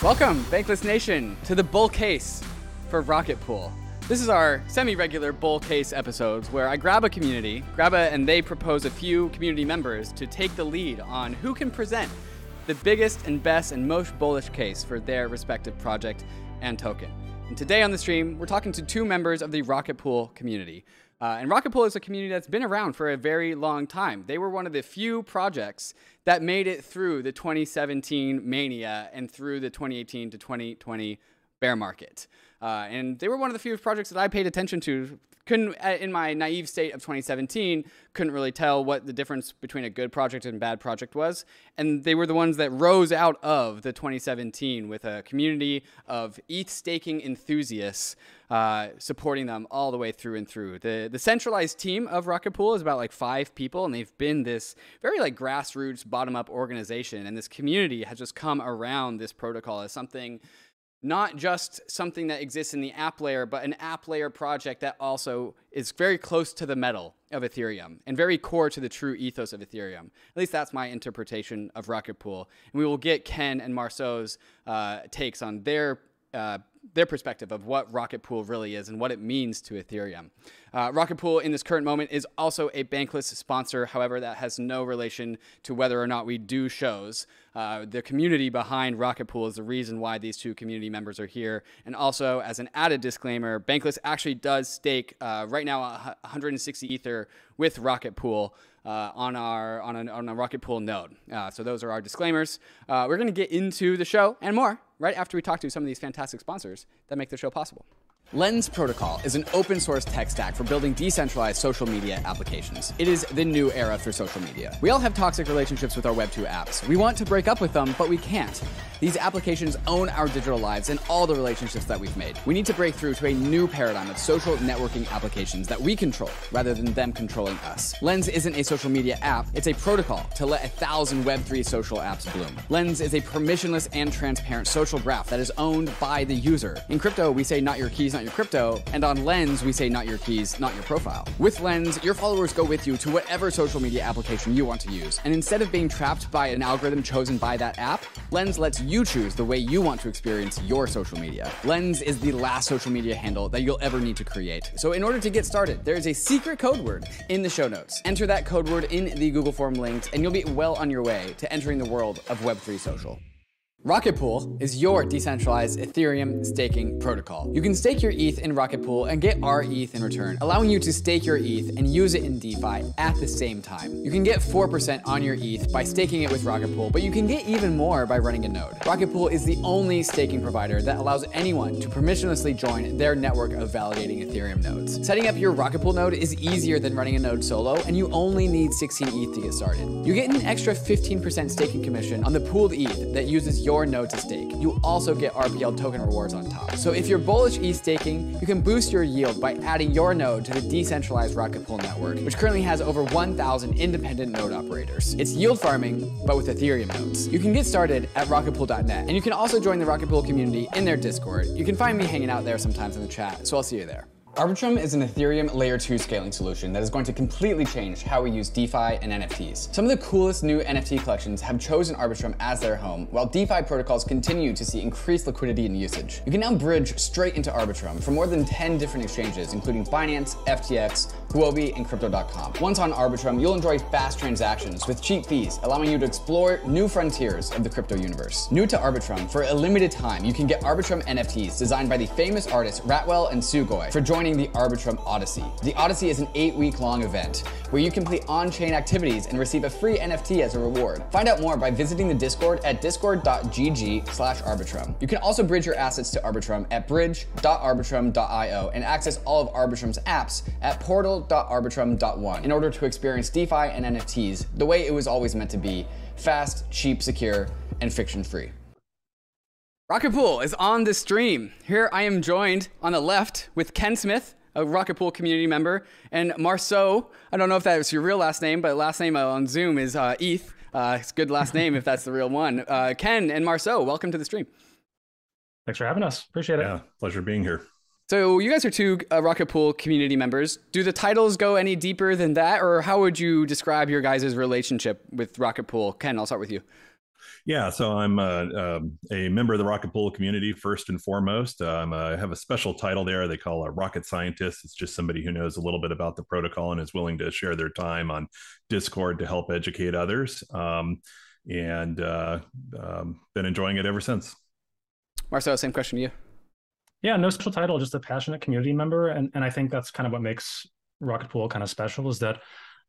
Welcome, Bankless Nation, to the bull case for Rocket Pool. This is our semi-regular bull case episodes where I grab a community, grab a, and they propose a few community members to take the lead on who can present the biggest and best and most bullish case for their respective project and token. And today on the stream, we're talking to two members of the Rocket Pool community. Uh, and Rocket Pool is a community that's been around for a very long time. They were one of the few projects that made it through the 2017 mania and through the 2018 to 2020 bear market. Uh, and they were one of the few projects that I paid attention to. Couldn't, uh, in my naive state of 2017, couldn't really tell what the difference between a good project and bad project was. And they were the ones that rose out of the 2017 with a community of ETH staking enthusiasts uh, supporting them all the way through and through. The the centralized team of Rocket Pool is about like five people, and they've been this very like grassroots, bottom up organization. And this community has just come around this protocol as something not just something that exists in the app layer, but an app layer project that also is very close to the metal of Ethereum and very core to the true ethos of Ethereum. At least that's my interpretation of Rocket Pool. And we will get Ken and Marceau's uh, takes on their uh, their perspective of what Rocket Pool really is and what it means to Ethereum. Uh, Rocket Pool in this current moment is also a bankless sponsor. However, that has no relation to whether or not we do shows. Uh, the community behind Rocket Pool is the reason why these two community members are here. And also, as an added disclaimer, Bankless actually does stake uh, right now 160 Ether with Rocket Pool. Uh, on our on a, on a Rocket Pool node. Uh, so those are our disclaimers. Uh, we're going to get into the show and more right after we talk to some of these fantastic sponsors that make the show possible. Lens Protocol is an open source tech stack for building decentralized social media applications. It is the new era for social media. We all have toxic relationships with our Web2 apps. We want to break up with them, but we can't. These applications own our digital lives and all the relationships that we've made. We need to break through to a new paradigm of social networking applications that we control rather than them controlling us. Lens isn't a social media app, it's a protocol to let a thousand Web3 social apps bloom. Lens is a permissionless and transparent social graph that is owned by the user. In crypto, we say not your keys, not your crypto, and on Lens, we say not your keys, not your profile. With Lens, your followers go with you to whatever social media application you want to use. And instead of being trapped by an algorithm chosen by that app, Lens lets you choose the way you want to experience your social media. Lens is the last social media handle that you'll ever need to create. So in order to get started, there is a secret code word in the show notes. Enter that code word in the Google form linked, and you'll be well on your way to entering the world of Web3 social. Rocket Pool is your decentralized Ethereum staking protocol. You can stake your ETH in Rocket Pool and get RETH in return, allowing you to stake your ETH and use it in DeFi at the same time. You can get 4% on your ETH by staking it with Rocket Pool, but you can get even more by running a node. Rocket Pool is the only staking provider that allows anyone to permissionlessly join their network of validating Ethereum nodes. Setting up your Rocket Pool node is easier than running a node solo, and you only need 16 ETH to get started. You get an extra 15% staking commission on the pooled ETH that uses your node to stake. You also get RPL token rewards on top. So if you're bullish ETH staking, you can boost your yield by adding your node to the decentralized Rocket Pool network, which currently has over 1,000 independent node operators. It's yield farming, but with Ethereum nodes. You can get started at rocketpool.net, and you can also join the Rocket Pool community in their Discord. You can find me hanging out there sometimes in the chat, so I'll see you there. Arbitrum is an Ethereum layer 2 scaling solution that is going to completely change how we use DeFi and NFTs. Some of the coolest new NFT collections have chosen Arbitrum as their home, while DeFi protocols continue to see increased liquidity and usage. You can now bridge straight into Arbitrum from more than 10 different exchanges, including Binance, FTX, Huobi, and Crypto.com. Once on Arbitrum, you'll enjoy fast transactions with cheap fees, allowing you to explore new frontiers of the crypto universe. New to Arbitrum, for a limited time, you can get Arbitrum NFTs designed by the famous artists Ratwell and Sugoi for joining the Arbitrum Odyssey. The Odyssey is an eight week long event where you complete on chain activities and receive a free NFT as a reward. Find out more by visiting the Discord at discord.gg slash Arbitrum. You can also bridge your assets to Arbitrum at bridge.arbitrum.io and access all of Arbitrum's apps at portal.arbitrum.one in order to experience DeFi and NFTs the way it was always meant to be fast, cheap, secure, and friction free. Rocket Pool is on the stream. Here I am joined on the left with Ken Smith, a Rocket Pool community member, and Marceau. I don't know if that was your real last name, but last name on Zoom is uh, ETH. Uh, it's a good last name if that's the real one. Uh, Ken and Marceau, welcome to the stream. Thanks for having us. Appreciate it. Yeah, pleasure being here. So you guys are two uh, Rocket Pool community members. Do the titles go any deeper than that, or how would you describe your guys' relationship with Rocket Pool? Ken, I'll start with you. Yeah, so I'm uh, um, a member of the Rocket Pool community first and foremost. Um, I have a special title there they call a rocket scientist. It's just somebody who knows a little bit about the protocol and is willing to share their time on Discord to help educate others. Um, and uh, um, been enjoying it ever since. Marcel, same question to you. Yeah, no special title, just a passionate community member, and and I think that's kind of what makes Rocket Pool kind of special is that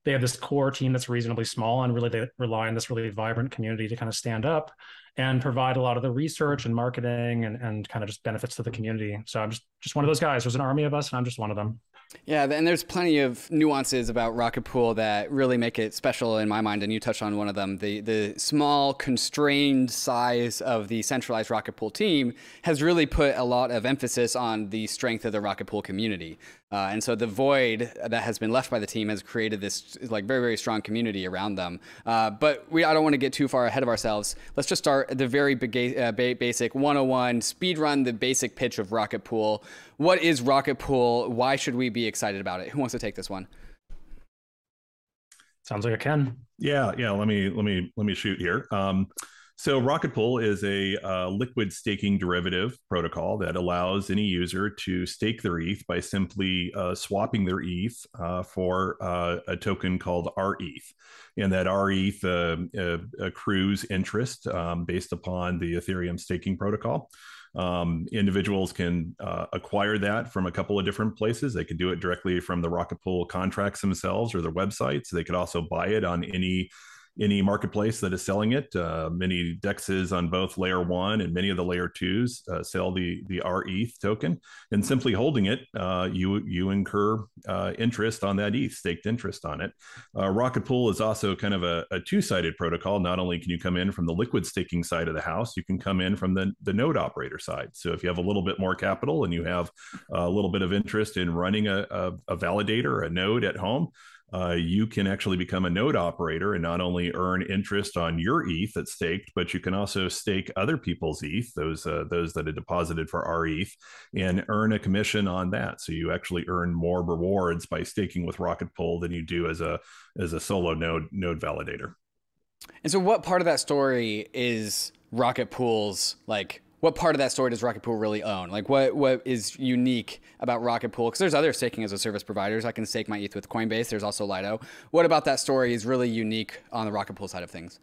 they have this core team that's reasonably small and really they rely on this really vibrant community to kind of stand up and provide a lot of the research and marketing and, and kind of just benefits to the community so i'm just just one of those guys there's an army of us and i'm just one of them yeah, and there's plenty of nuances about Rocket Pool that really make it special in my mind, and you touched on one of them. The the small, constrained size of the centralized Rocket Pool team has really put a lot of emphasis on the strength of the Rocket Pool community. Uh, and so the void that has been left by the team has created this like very very strong community around them. Uh, but we I don't want to get too far ahead of ourselves. Let's just start at the very big, uh, basic 101 speed run the basic pitch of Rocket Pool. What is Rocket Pool? Why should we be excited about it? Who wants to take this one? Sounds like a Ken. Yeah, yeah. Let me let me let me shoot here. Um, so Rocket Pool is a uh, liquid staking derivative protocol that allows any user to stake their ETH by simply uh, swapping their ETH uh, for uh, a token called RETH. And that RETH uh, uh, accrues interest um, based upon the Ethereum staking protocol. Um, individuals can acquire that from a couple of different places. They could do it directly from the Rocket Pool contracts themselves or their websites. They could also buy it on any any marketplace that is selling it. Uh, many dexes on both layer one and many of the layer twos uh, sell the the RETH token, and simply holding it, uh, you you incur uh, interest on that ETH, staked interest on it. Uh, Rocket Pool is also kind of a, a two sided protocol. Not only can you come in from the liquid staking side of the house, you can come in from the the node operator side. So if you have a little bit more capital and you have a little bit of interest in running a, a, a validator, a node at home uh, you can actually become a node operator and not only earn interest on your ETH that's staked, but you can also stake other people's ETH, those uh, those that are deposited for RETH, and earn a commission on that. So you actually earn more rewards by staking with Rocket Pool than you do as a as a solo node node validator. And so, what part of that story is Rocket Pool's like what part of that story does Rocket Pool really own? Like, what what is unique about Rocket Pool? Because there's other staking as a service providers. I can stake my ETH with Coinbase. There's also Lido. What about that story is really unique on the Rocket Pool side of things?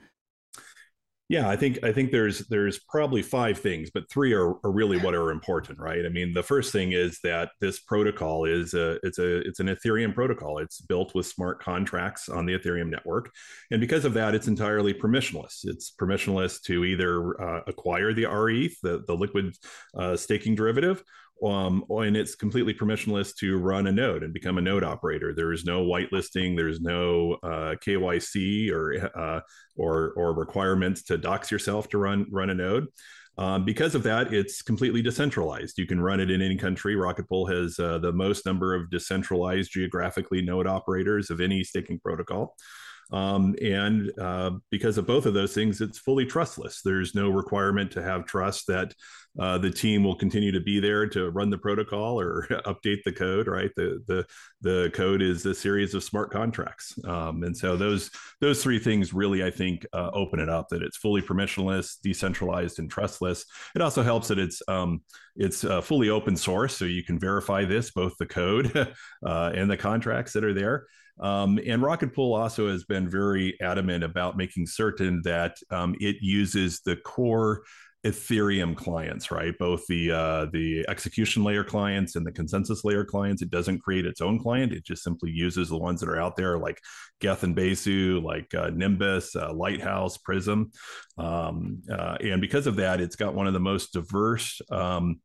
Yeah, I think I think there's there's probably five things, but three are, are really what are important, right? I mean, the first thing is that this protocol is a it's a it's an Ethereum protocol. It's built with smart contracts on the Ethereum network, and because of that, it's entirely permissionless. It's permissionless to either uh, acquire the RETH, the the liquid uh, staking derivative, um, and it's completely permissionless to run a node and become a node operator. There is no whitelisting. There's no uh, KYC or uh, or or requirements to dox yourself to run run a node. Um, because of that, it's completely decentralized. You can run it in any country. Rocket Pool has uh, the most number of decentralized geographically node operators of any staking protocol. Um, and uh, because of both of those things, it's fully trustless. There's no requirement to have trust that uh, the team will continue to be there to run the protocol or update the code. Right, the the the code is a series of smart contracts, um, and so those those three things really, I think, uh, open it up. That it's fully permissionless, decentralized, and trustless. It also helps that it's um, it's uh, fully open source, so you can verify this both the code uh, and the contracts that are there. Um, and Rocket Pool also has been very adamant about making certain that um, it uses the core Ethereum clients, right? Both the uh, the execution layer clients and the consensus layer clients. It doesn't create its own client. It just simply uses the ones that are out there, like Geth and Besu, like uh, Nimbus, uh, Lighthouse, Prism, um, uh, and because of that, it's got one of the most diverse um,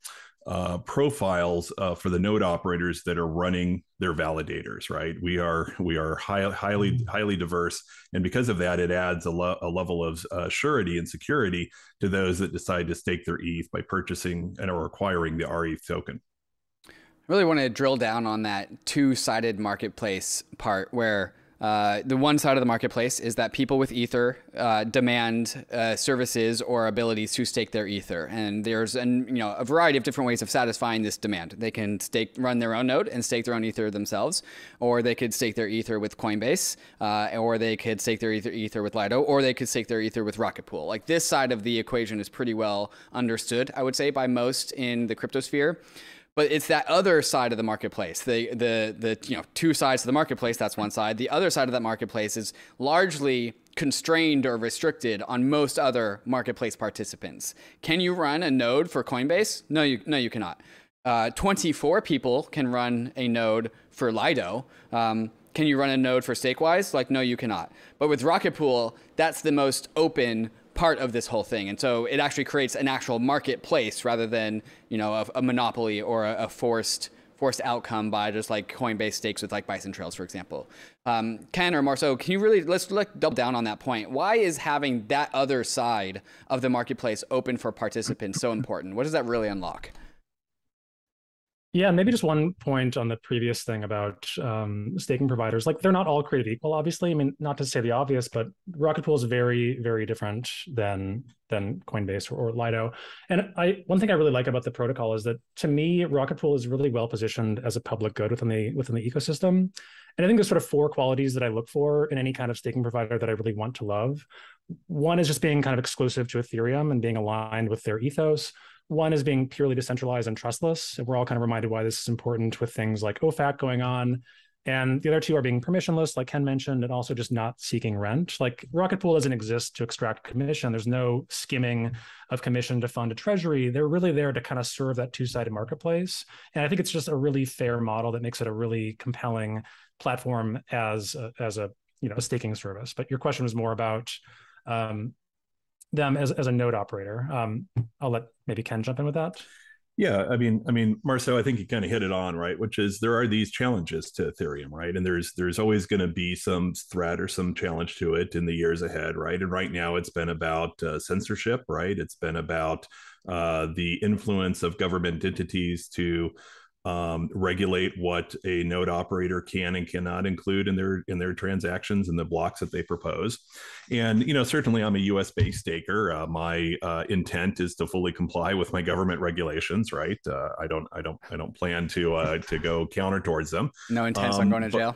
uh, profiles uh, for the node operators that are running their validators right? We are we are high, highly mm-hmm. highly diverse. And because of that it adds a, lo- a level of uh, surety and security to those that decide to stake their eth by purchasing and or acquiring the reth token. I really want to drill down on that two-sided marketplace part where uh, the one side of the marketplace is that people with Ether uh, demand uh, services or abilities to stake their Ether, and there's an, you know a variety of different ways of satisfying this demand. They can stake, run their own node and stake their own Ether themselves, or they could stake their Ether with Coinbase, uh, or they could stake their Ether, Ether with Lido, or they could stake their Ether with Rocket Pool. Like this side of the equation is pretty well understood, I would say, by most in the crypto sphere but it's that other side of the marketplace. The the the you know two sides of the marketplace that's one side. The other side of that marketplace is largely constrained or restricted on most other marketplace participants. Can you run a node for coinbase? No you no you cannot. Uh, 24 people can run a node for lido. Um, can you run a node for stakewise? Like no you cannot. But with rocket pool that's the most open part of this whole thing. And so it actually creates an actual marketplace rather than, you know, a, a monopoly or a, a, forced forced outcome by just like Coinbase stakes with like Bison Trails, for example. Um, Ken or Marceau, can you really, let's like double down on that point. Why is having that other side of the marketplace open for participants so important? What does that really unlock? Yeah, maybe just one point on the previous thing about um, staking providers. Like they're not all created equal, obviously. I mean, not to say the obvious, but Rocket Pool is very, very different than than Coinbase or, or Lido. And I one thing I really like about the protocol is that to me, Rocket Pool is really well positioned as a public good within the within the ecosystem. And I think there's sort of four qualities that I look for in any kind of staking provider that I really want to love. One is just being kind of exclusive to Ethereum and being aligned with their ethos. One is being purely decentralized and trustless. And we're all kind of reminded why this is important with things like OFAC going on. And the other two are being permissionless, like Ken mentioned, and also just not seeking rent. Like Rocket Pool doesn't exist to extract commission. There's no skimming of commission to fund a treasury. They're really there to kind of serve that two-sided marketplace. And I think it's just a really fair model that makes it a really compelling platform as a, as a you know a staking service. But your question was more about um, them as, as a node operator. Um, I'll let maybe Ken jump in with that. Yeah, I mean, I mean, Marceau, I think you kind of hit it on, right? Which is there are these challenges to Ethereum, right? And there's there's always going to be some threat or some challenge to it in the years ahead, right? And right now, it's been about uh, censorship, right? It's been about uh, the influence of government entities to um, regulate what a node operator can and cannot include in their in their transactions and the blocks that they propose. And you know, certainly, I'm a U.S. based staker. Uh, my uh, intent is to fully comply with my government regulations. Right? Uh, I don't, I don't, I don't plan to uh, to go counter towards them. No intent um, on going to jail.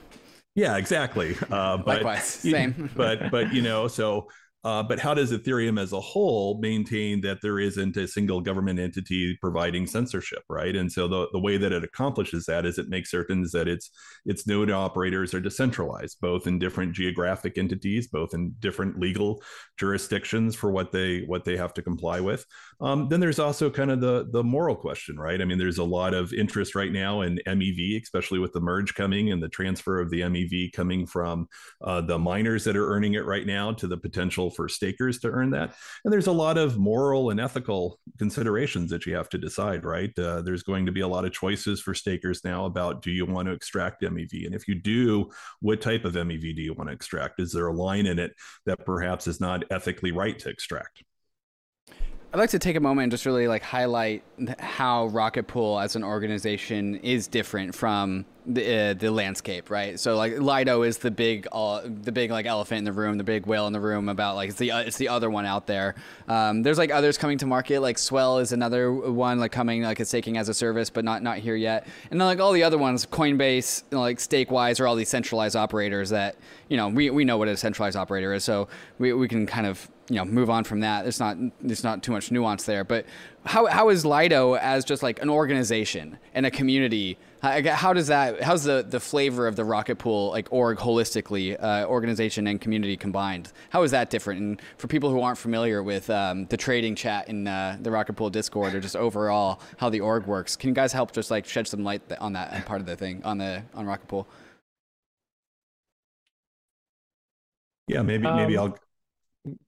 Yeah, exactly. Uh, but, Likewise, same. but but you know, so uh, but how does Ethereum as a whole maintain that there isn't a single government entity providing censorship, right? And so the, the way that it accomplishes that is it makes certain that its its node operators are decentralized, both in different geographic entities, both in different legal jurisdictions for what they what they have to comply with. Um, then there's also kind of the the moral question, right? I mean, there's a lot of interest right now in MEV, especially with the merge coming and the transfer of the MEV coming from uh, the miners that are earning it right now to the potential for stakers to earn that. And there's a lot of moral and ethical considerations that you have to decide, right? Uh, there's going to be a lot of choices for stakers now about do you want to extract MEV? And if you do, what type of MEV do you want to extract? Is there a line in it that perhaps is not ethically right to extract? I'd like to take a moment and just really like highlight how Rocket Pool as an organization is different from the uh, the landscape, right? So like Lido is the big uh, the big like elephant in the room, the big whale in the room about like it's the uh, it's the other one out there. Um, there's like others coming to market, like Swell is another one like coming like it's taking as a service, but not not here yet. And then like all the other ones, Coinbase, you know, like Stakewise, are all these centralized operators that you know we, we know what a centralized operator is, so we, we can kind of you know move on from that. There's not there's not too much nuance there. But how how is Lido as just like an organization and a community? How, how does that how's the the flavor of the Rocket Pool like org holistically uh, organization and community combined? How is that different? And for people who aren't familiar with um, the trading chat in uh, the Rocket Pool Discord or just overall how the org works, can you guys help just like shed some light on that part of the thing on the on Rocket Pool? Yeah, maybe um, maybe I'll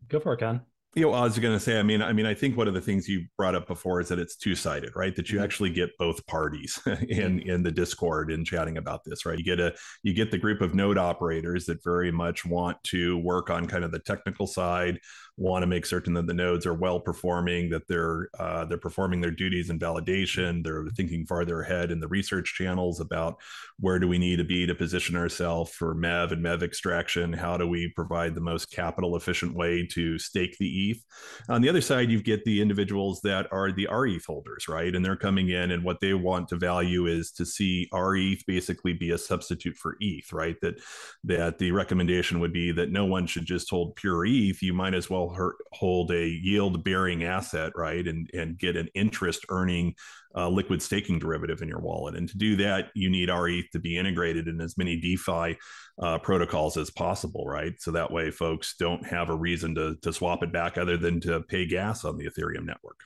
Go for it, Ken. You know, I was going to say, I mean, I mean, I think one of the things you brought up before is that it's two sided, right? That you mm-hmm. actually get both parties in in the Discord in chatting about this, right? You get a you get the group of node operators that very much want to work on kind of the technical side want to make certain that the nodes are well performing, that they're uh, they're performing their duties in validation. They're thinking farther ahead in the research channels about where do we need to be to position ourselves for MEV and MEV extraction. How do we provide the most capital efficient way to stake the ETH? On the other side, you get the individuals that are the RETH holders, right? And they're coming in, and what they want to value is to see RETH basically be a substitute for ETH, right? That that the recommendation would be that no one should just hold pure ETH. You might as well hold a yield bearing asset, right? And, and get an interest earning uh, liquid staking derivative in your wallet. And to do that, you need RETH to be integrated in as many DeFi uh, protocols as possible, right? So that way folks don't have a reason to, to swap it back other than to pay gas on the Ethereum network.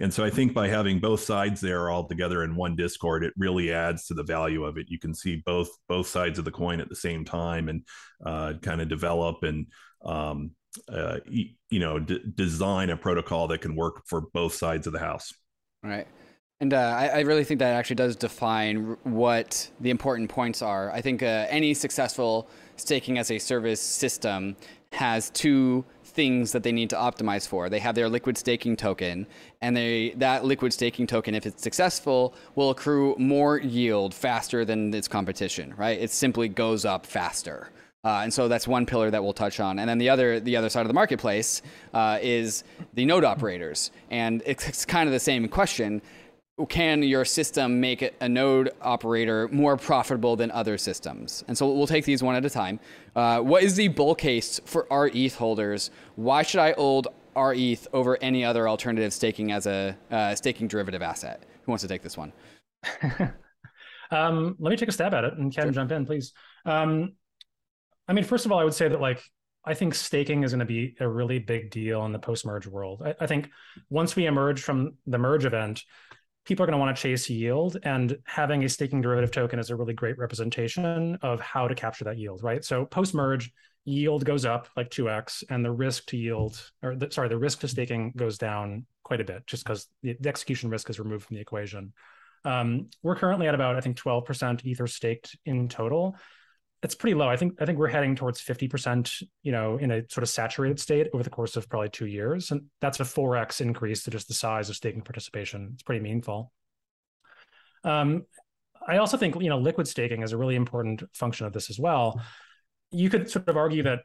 And so I think by having both sides there all together in one Discord, it really adds to the value of it. You can see both both sides of the coin at the same time and uh, kind of develop and um, uh, you know d- design a protocol that can work for both sides of the house. Right. And uh, I, I, really think that actually does define what the important points are. I think uh, any successful staking as a service system has two things that they need to optimize for. They have their liquid staking token, and they that liquid staking token, if it's successful, will accrue more yield faster than its competition. Right? It simply goes up faster. Uh, and so that's one pillar that we'll touch on. And then the other, the other side of the marketplace uh, is the node operators. And it's, it's kind of the same question can your system make a node operator more profitable than other systems? And so we'll take these one at a time. Uh, what is the bull case for RETH holders? Why should I hold RETH over any other alternative staking as a uh, staking derivative asset? Who wants to take this one? um, let me take a stab at it and Ken, sure. jump in, please. Um, I mean, first of all, I would say that like I think staking is going to be a really big deal in the post-merge world. I, I, think once we emerge from the merge event, people are going to want to chase yield and having a staking derivative token is a really great representation of how to capture that yield right? So post merge yield goes up like 2x and the risk to yield or the, sorry the risk to staking goes down quite a bit just because the, the, execution risk is removed from the equation. Um, we're currently at about i think 12% ether staked in total it's pretty low. I think I think we're heading towards 50%, you know, in a sort of saturated state over the course of probably two years. And that's a 4x increase to just the size of staking participation. It's pretty meaningful. Um, I also think, you know, liquid staking is a really important function of this as well. You could sort of argue that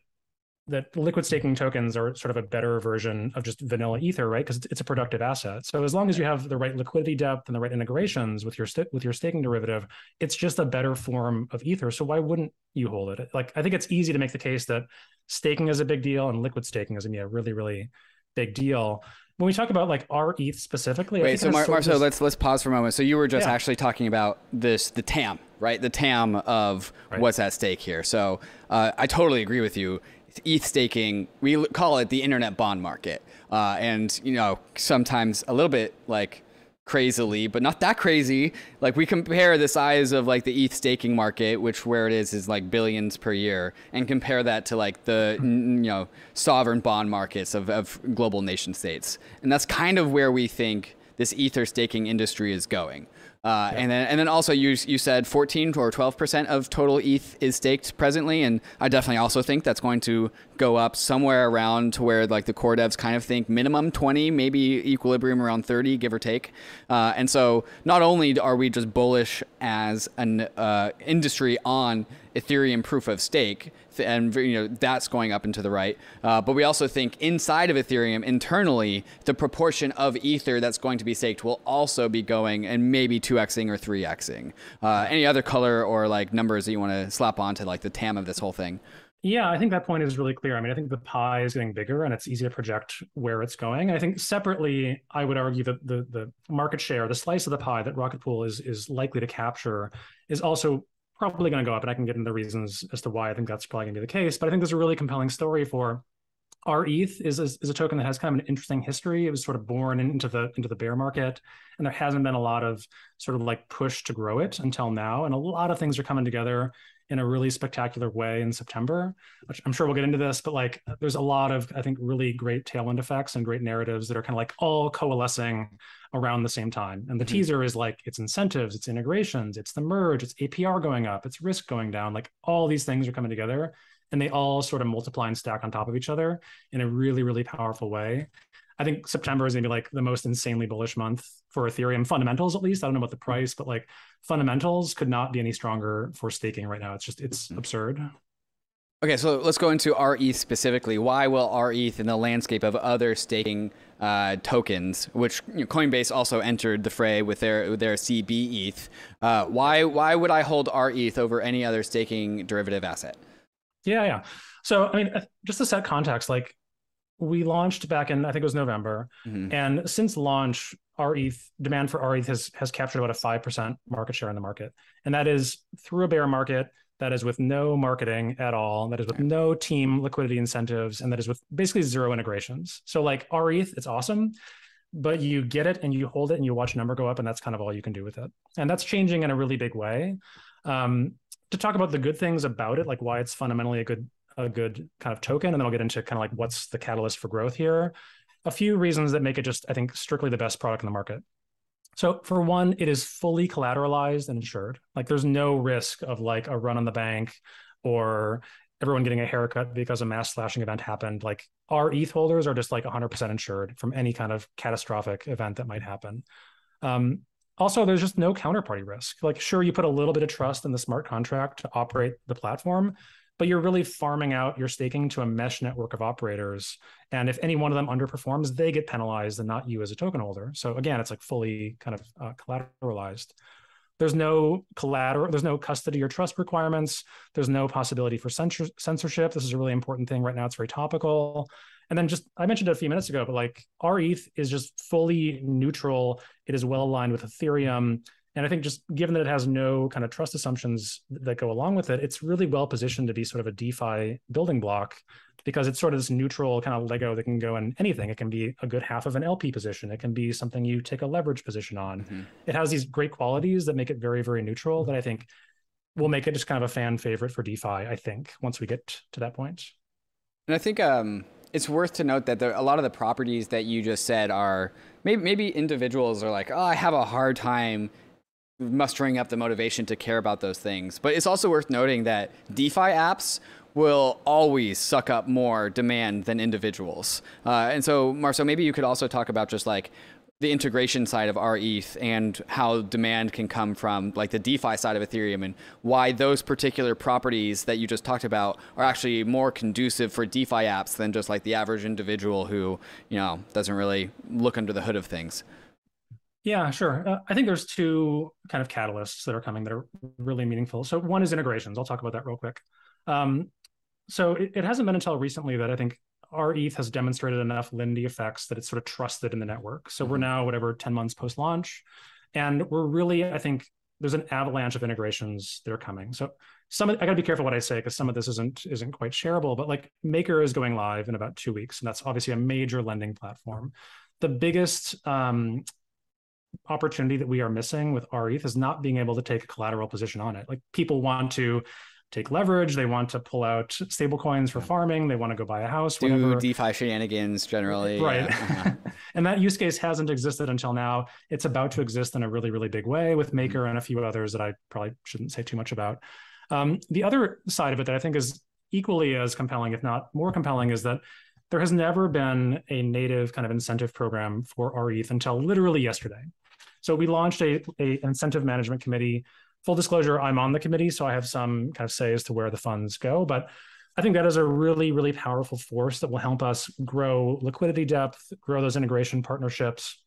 that liquid staking tokens are sort of a better version of just vanilla ether right because it's a productive asset so as long as you have the right liquidity depth and the right integrations with your st- with your staking derivative it's just a better form of ether so why wouldn't you hold it like i think it's easy to make the case that staking is a big deal and liquid staking is going to be a really really big deal when we talk about like RETH specifically, wait. So Mar- Marcel, let's let's pause for a moment. So you were just yeah. actually talking about this the TAM, right? The TAM of right. what's at stake here. So uh, I totally agree with you. ETH staking, we call it the internet bond market. Uh, and, you know, sometimes a little bit like crazily, but not that crazy. Like we compare the size of like the ETH staking market, which where it is is like billions per year, and compare that to like the you know sovereign bond markets of, of global nation states, and that's kind of where we think this ether staking industry is going. Uh, yeah. And then, and then also you you said 14 or 12 percent of total ETH is staked presently, and I definitely also think that's going to go up somewhere around to where like the core devs kind of think minimum 20, maybe equilibrium around 30, give or take. Uh, and so not only are we just bullish as an uh, industry on Ethereum proof of stake, and you know that's going up and to the right. Uh, but we also think inside of Ethereum, internally, the proportion of Ether that's going to be staked will also be going and maybe 2xing or 3xing. Uh, any other color or like numbers that you want to slap onto like the TAM of this whole thing? Yeah, I think that point is really clear. I mean, I think the pie is getting bigger and it's easy to project where it's going. I think separately, I would argue that the the market share, the slice of the pie that Rocket Pool is is likely to capture is also probably going to go up. And I can get into the reasons as to why I think that's probably going to be the case. But I think there's a really compelling story for RETH is, is, is a token that has kind of an interesting history. It was sort of born into the into the bear market, and there hasn't been a lot of sort of like push to grow it until now. And a lot of things are coming together in a really spectacular way in September, which I'm sure we'll get into this, but like there's a lot of, I think, really great tailwind effects and great narratives that are kind of like all coalescing around the same time. And the mm-hmm. teaser is like it's incentives, it's integrations, it's the merge, it's APR going up, it's risk going down. Like all these things are coming together and they all sort of multiply and stack on top of each other in a really, really powerful way. I think September is going to be like the most insanely bullish month for Ethereum fundamentals, at least. I don't know about the price, but like fundamentals could not be any stronger for staking right now. It's just, it's mm-hmm. absurd. Okay, so let's go into RETH specifically. Why will RETH in the landscape of other staking uh, tokens, which you know, Coinbase also entered the fray with their with their cbETH, uh, why why would I hold RETH over any other staking derivative asset? Yeah, yeah. So I mean, just to set context, like we launched back in I think it was November, mm-hmm. and since launch, our ETH demand for RETH has has captured about a five percent market share in the market, and that is through a bear market that is with no marketing at all, that is with no team liquidity incentives, and that is with basically zero integrations. So like RETH, it's awesome, but you get it and you hold it and you watch a number go up, and that's kind of all you can do with it. And that's changing in a really big way. Um, to talk about the good things about it, like why it's fundamentally a good a good kind of token, and then I'll get into kind of like what's the catalyst for growth here. A few reasons that make it just, I think, strictly the best product in the market. So for one, it is fully collateralized and insured. Like there's no risk of like a run on the bank or everyone getting a haircut because a mass slashing event happened. Like RETH holders are just like 100% insured from any kind of catastrophic event that might happen. Um, also, there's just no counterparty risk. Like, sure, you put a little bit of trust in the smart contract to operate the platform, but you're really farming out your staking to a mesh network of operators. And if any one of them underperforms, they get penalized and not you as a token holder. So again, it's like fully kind of uh, collateralized. There's no collateral, there's no custody or trust requirements. There's no possibility for censor- censorship. This is a really important thing right now. It's very topical. And then just I mentioned it a few minutes ago, but like RETH is just fully neutral. It is well aligned with Ethereum. And I think just given that it has no kind of trust assumptions that go along with it, it's really well positioned to be sort of a DeFi building block because it's sort of this neutral kind of Lego that can go in anything. It can be a good half of an LP position. It can be something you take a leverage position on. Mm-hmm. It has these great qualities that make it very, very neutral that I think will make it just kind of a fan favorite for DeFi, I think, once we get to that point. And I think um, it's worth to note that there, a lot of the properties that you just said are maybe, maybe individuals are like, oh, I have a hard time mustering up the motivation to care about those things. But it's also worth noting that DeFi apps will always suck up more demand than individuals. Uh, and so, Marceau, maybe you could also talk about just like the integration side of RETH and how demand can come from like the DeFi side of Ethereum and why those particular properties that you just talked about are actually more conducive for DeFi apps than just like the average individual who, you know, doesn't really look under the hood of things. Yeah, sure. Uh, I think there's two kind of catalysts that are coming that are really meaningful. So one is integrations. I'll talk about that real quick. Um, so it, it, hasn't been until recently that I think RETH has demonstrated enough Lindy effects that it's sort of trusted in the network. So mm-hmm. we're now whatever 10 months post launch, and we're really I think there's an avalanche of integrations that are coming. So some I got to be careful what I say because some of this isn't isn't quite shareable. But like Maker is going live in about two weeks, and that's obviously a major lending platform. The biggest um, opportunity that we are missing with RETH is not being able to take a collateral position on it. Like people want to take leverage, they want to pull out stable coins for farming, they want to go buy a house, do whatever. DeFi shenanigans generally. Right. Yeah. Uh-huh. and that use case hasn't existed until now. It's about to exist in a really, really big way with Maker mm-hmm. and a few others that I probably shouldn't say too much about. Um, the other side of it that I think is equally as compelling, if not more compelling, is that there has never been a native kind of incentive program for RETH until literally yesterday. So we launched a, a incentive management committee. Full disclosure, I'm on the committee, so I have some kind of say as to where the funds go. But I think that is a really, really powerful force that will help us grow liquidity depth, grow those integration partnerships,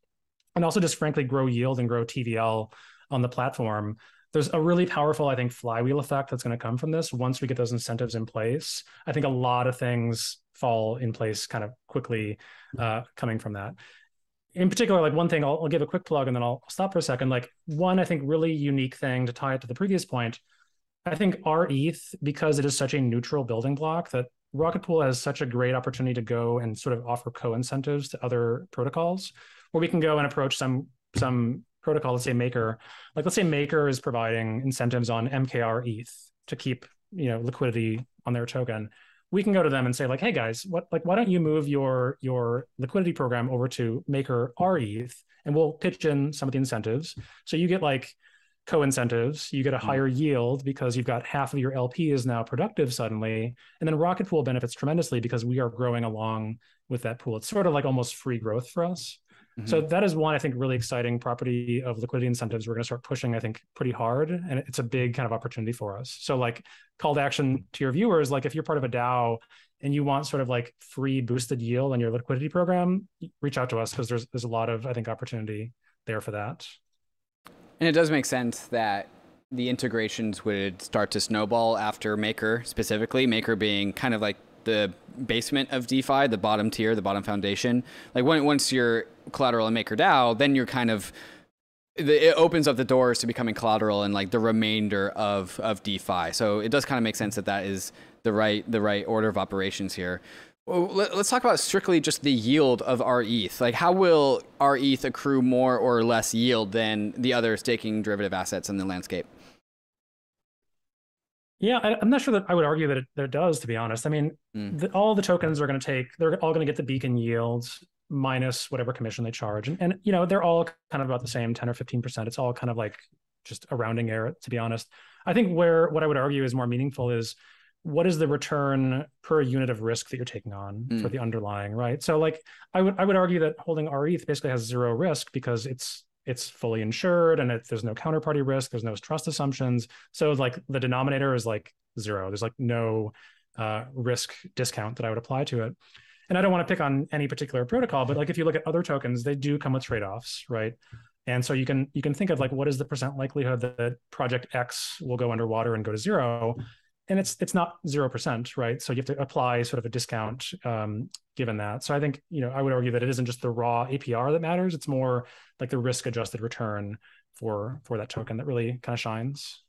and also just frankly grow yield and grow TVL on the platform. There's a really powerful, I think, flywheel effect that's going to come from this once we get those incentives in place. I think a lot of things fall in place kind of quickly uh, coming from that in particular, like one thing, I'll, I'll, give a quick plug and then I'll stop for a second. Like one, I think really unique thing to tie it to the previous point. I think RETH, because it is such a neutral building block, that Rocket Pool has such a great opportunity to go and sort of offer co-incentives to other protocols, where we can go and approach some some protocol, let's say Maker. Like let's say Maker is providing incentives on MKR ETH to keep you know liquidity on their token we can go to them and say like hey guys what like why don't you move your your liquidity program over to maker reth and we'll pitch in some of the incentives. So you get like co-incentives. You get a mm-hmm. higher yield because you've got half of your lp is now productive suddenly and then rocket pool benefits tremendously because we are growing along with that pool. It's sort of like almost free growth for us mm-hmm. so that is one i think really exciting property of liquidity incentives. We're going to start pushing i think pretty hard and it's a big kind of opportunity for us. So like call to action to your viewers like if you're part of a dao and you want sort of like free boosted yield on your liquidity program reach out to us because there's there's a lot of i think opportunity there for that. And it does make sense that the integrations would start to snowball after Maker specifically, Maker being kind of like the basement of DeFi, the bottom tier, the bottom foundation. Like when, once you're collateral in MakerDAO, then you're kind of it opens up the doors to becoming collateral and like the remainder of of DeFi. So it does kind of make sense that that is the right the right order of operations here. Let's talk about strictly just the yield of RETH. Like, how will RETH accrue more or less yield than the other staking derivative assets in the landscape? Yeah, I, am not sure that I would argue that it, that it does, to be honest. I mean, mm. the, all the tokens are going to take, they're all going to get the beacon yields minus whatever commission they charge. And, and, you know, they're all kind of about the same 10 or 15%. It's all kind of like just a rounding error, to be honest. I think where what I would argue is more meaningful is what is the return per unit of risk that you're taking on mm. for the underlying right so like i would i would argue that holding reth basically has zero risk because it's it's fully insured and it, there's no counterparty risk there's no trust assumptions. So like the denominator is like zero. There's like no uh, risk discount that i would apply to it. And i don't want to pick on any particular protocol but like if you look at other tokens they do come with trade-offs right? And so you can you can think of like what is the percent likelihood that project x will go underwater and go to zero and it's it's not zero percent, right? So you have to apply sort of a discount um, given that. So I think you know I would argue that it isn't just the raw APR that matters; it's more like the risk adjusted return for for that token that really kind of shines.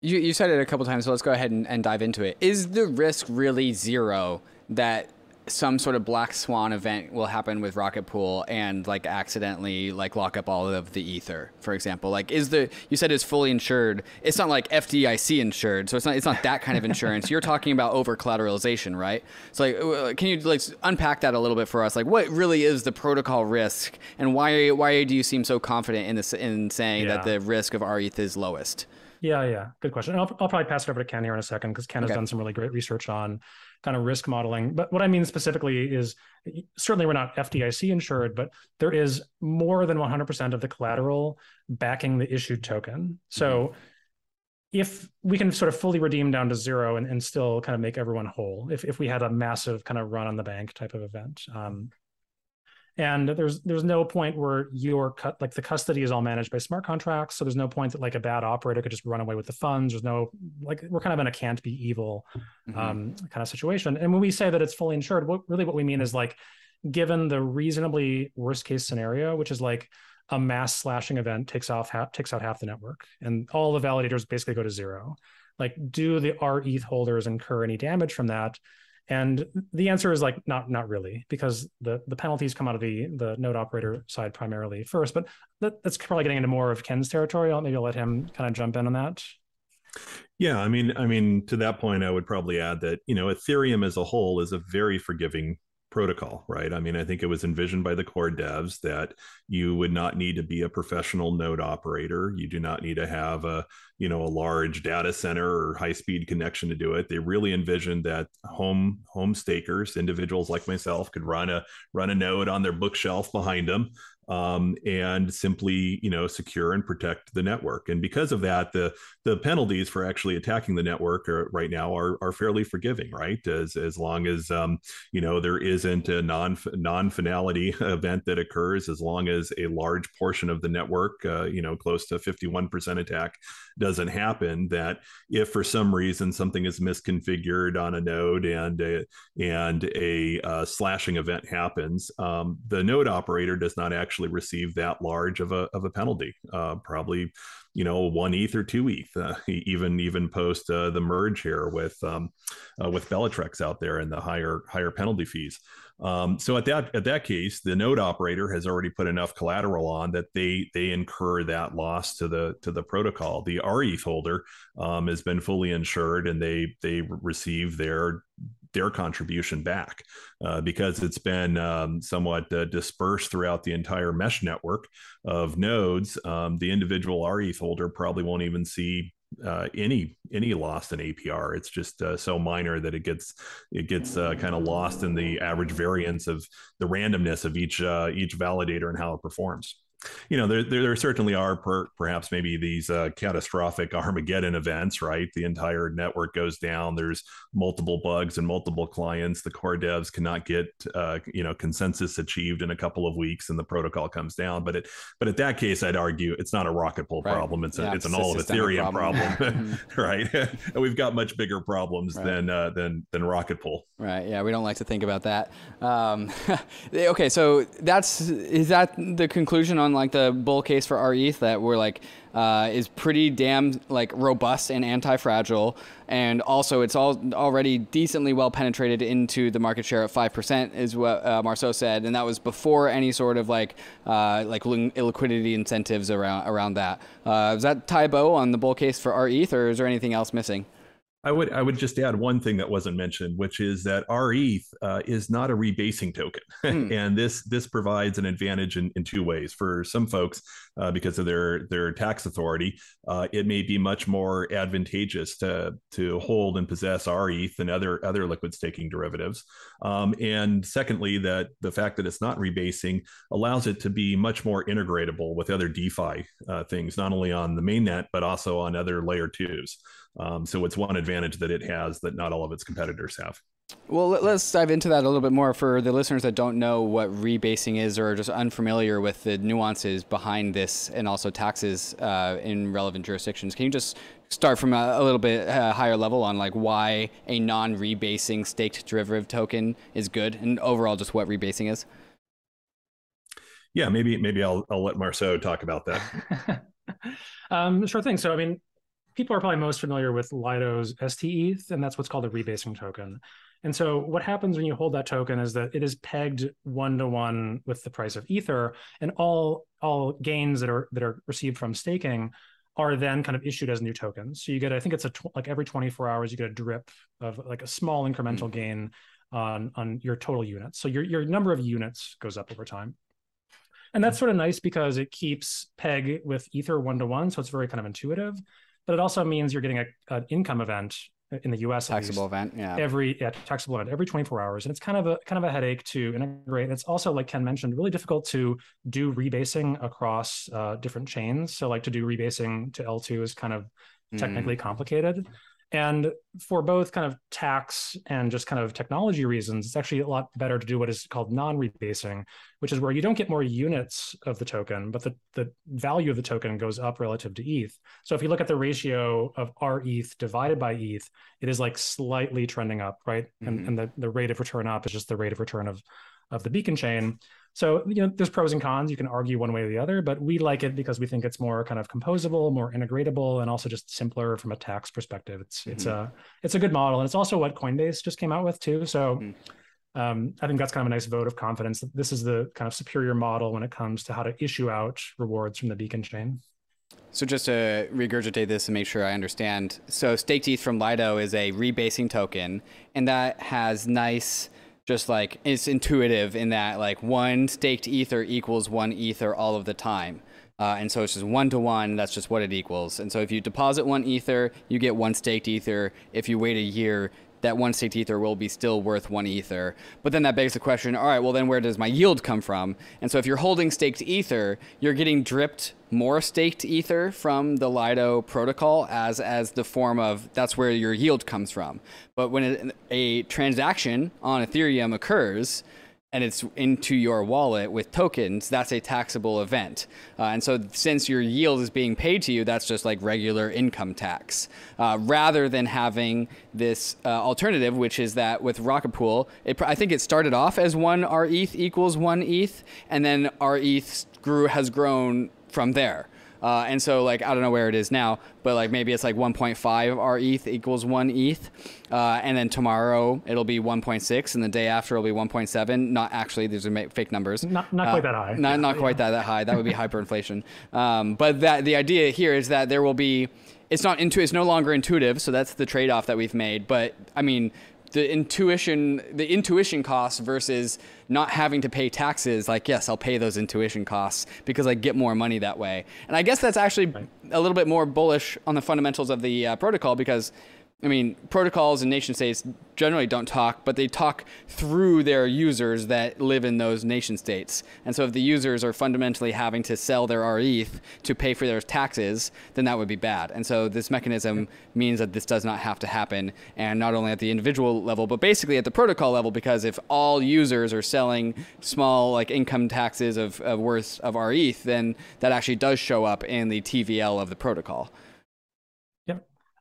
You you said it a couple times, so let's go ahead and, and dive into it. Is the risk really zero that some sort of black swan event will happen with rocket pool and like accidentally like lock up all of the ether for example. Like is the you said it's fully insured. It's not like fdic insured so it's not it's not that kind of insurance. You're talking about over collateralization right? So like can you like unpack that a little bit for us? Like what really is the protocol risk and why why do you seem so confident in this in saying yeah. that the risk of reth is lowest? Yeah yeah. Good question. I'll, I'll probably pass it over to ken here in a second because ken okay. has done some really great research on kind of risk modeling. But what I mean specifically is certainly we're not FDIC insured, but there is more than 100% of the collateral backing the issued token. So mm-hmm. if we can sort of fully redeem down to zero and, and still kind of make everyone whole, if, if we had a massive kind of run on the bank type of event, um, and there's there's no point where your cut like the custody is all managed by smart contracts. So there's no point that like a bad operator could just run away with the funds. There's no like we're kind of in a can't be evil mm-hmm. um, kind of situation. And when we say that it's fully insured what really what we mean is like given the reasonably worst case scenario which is like a mass slashing event takes off half takes out half the network and all the validators basically go to zero. Like do the reth holders incur any damage from that and the answer is like not not really because the the penalties come out of the the node operator side primarily first. But that, that's probably getting into more of Ken's territory. I'll, maybe I'll let him kind of jump in on that. Yeah, I mean, I mean, to that point, I would probably add that you know Ethereum as a whole is a very forgiving protocol, right? I mean, I think it was envisioned by the core devs that you would not need to be a professional node operator. You do not need to have a, you know, a large data center or high speed connection to do it. They really envisioned that home home stakers, individuals like myself, could run a run a node on their bookshelf behind them um, and simply you know secure and protect the network. And because of that, the the penalties for actually attacking the network are, right now are are fairly forgiving, right? As as long as um, you know there isn't a non non finality event that occurs, as long as a large portion of the network, uh, you know, close to fifty one percent attack doesn't happen. That if for some reason something is misconfigured on a node and a, and a uh, slashing event happens, um, the node operator does not actually receive that large of a of a penalty. Uh, probably, you know, one ETH or two ETH. Uh, even even post uh, the merge here with um, uh, with Bellatrix out there and the higher higher penalty fees. Um, so at that at that case, the node operator has already put enough collateral on that they they incur that loss to the to the protocol. The RETH holder um, has been fully insured and they they receive their their contribution back uh, because it's been um, somewhat uh, dispersed throughout the entire mesh network of nodes. Um, the individual RETH holder probably won't even see uh, any any loss in APR. It's just uh, so minor that it gets it gets uh, kind of lost in the average variance of the randomness of each uh, each validator and how it performs you know, there, there, there certainly are per, perhaps maybe these uh, catastrophic Armageddon events, right? The entire network goes down. There's multiple bugs and multiple clients. The core devs cannot get, uh, you know, consensus achieved in a couple of weeks, and the protocol comes down. But it, but at that case, I'd argue it's not a rocket pool right. problem. It's a, yeah, it's an all of Ethereum problem, problem. right? and we've got much bigger problems right. than uh, than than rocket pool. Right. Yeah, we don't like to think about that. Um, okay, so that's is that the conclusion on like the bull case for RETH that we're like uh, is pretty damn like robust and anti-fragile, and also it's all already decently well penetrated into the market share at five percent, is what uh, Marceau said, and that was before any sort of like uh, like illiquidity incentives around around that. Uh, is that tie on the bull case for RETH, or is there anything else missing? I would I would just add one thing that wasn't mentioned, which is that RETH uh, is not a rebasing token, hmm. and this this provides an advantage in, in two ways. For some folks, uh, because of their their tax authority, uh, it may be much more advantageous to to hold and possess RETH and other other liquid staking derivatives. Um, and secondly, that the fact that it's not rebasing allows it to be much more integratable with other DeFi uh, things, not only on the mainnet but also on other layer twos. Um, so it's one advantage that it has that not all of its competitors have. Well, let's dive into that a little bit more for the listeners that don't know what rebasing is or are just unfamiliar with the nuances behind this and also taxes uh, in relevant jurisdictions. Can you just start from a, a little bit uh, higher level on like why a non-rebasing staked derivative token is good and overall just what rebasing is? Yeah, maybe maybe I'll I'll let Marceau talk about that. um, sure thing. So I mean, people are probably most familiar with Lido's STETH, and that's what's called a rebasing token. And so what happens when you hold that token is that it is pegged one to one with the price of Ether, and all all gains that are that are received from staking are then kind of issued as new tokens. So you get, I think it's a tw- like every 24 hours you get a drip of like a small incremental mm-hmm. gain on on your total units. So your your number of units goes up over time. And that's sort of nice because it keeps peg with ether one to one, so it's very kind of intuitive but it also means you're getting a, an income event in the U.S. taxable event, yeah. Every yeah, taxable event every 24 hours, and it's kind of a kind of a headache to integrate. It's also like Ken mentioned, really difficult to do rebasing across uh, different chains. So like to do rebasing to L2 is kind of technically mm. complicated. And for both kind of tax and just kind of technology reasons, it's actually a lot better to do what is called non-rebasing, which is where you don't get more units of the token, but the, the value of the token goes up relative to ETH. So if you look at the ratio of RETH divided by ETH, it is like slightly trending up, right? Mm-hmm. And, and the, the rate of return up is just the rate of return of, of the beacon chain. So, you know, there's pros and cons. You can argue one way or the other, but we like it because we think it's more kind of composable, more integratable, and also just simpler from a tax perspective. It's mm-hmm. it's a it's a good model, and it's also what Coinbase just came out with too. So, mm-hmm. um, I think that's kind of a nice vote of confidence that this is the kind of superior model when it comes to how to issue out rewards from the Beacon chain. So just to regurgitate this and make sure I understand, so Staked ETH from Lido is a rebasing token, and that has nice just like it's intuitive in that like one staked ether equals one ether all of the time. Uh, and so it's just one to one. That's just what it equals. And so if you deposit one ether, you get one staked ether. If you wait a year, that one staked ether will be still worth one ether. But then that begs the question all right, well, then where does my yield come from? And so if you're holding staked ether, you're getting dripped more staked ether from the Lido protocol as, as the form of that's where your yield comes from. But when a, a transaction on Ethereum occurs, and it's into your wallet with tokens, that's a taxable event. Uh, and so, since your yield is being paid to you, that's just like regular income tax. Uh, rather than having this uh, alternative, which is that with Rocket Pool, it, I think it started off as one RETH equals one ETH, and then RETH grew has grown from there. Uh, and so like I don't know where it is now, but like maybe it's like 1.5 ETH equals one ETH, uh, and then tomorrow it'll be 1.6, and the day after it'll be 1.7. Not actually, these are fake numbers. Not, not uh, quite that high. Not not quite that, that high. That would be hyperinflation. Um, but that the idea here is that there will be. It's not into. It's no longer intuitive, so that's the trade-off that we've made. But I mean, the intuition the intuition costs versus not having to pay taxes like yes i'll pay those intuition costs because i get more money that way. And i guess that's actually a little bit more bullish on the fundamentals of the uh, protocol because I mean, protocols and nation states generally don't talk, but they talk through their users that live in those nation states. And so if the users are fundamentally having to sell their RETH to pay for their taxes, then that would be bad. And so this mechanism means that this does not have to happen, and not only at the individual level, but basically at the protocol level, because if all users are selling small like income taxes of, of worth of RETH, then that actually does show up in the TVL of the protocol.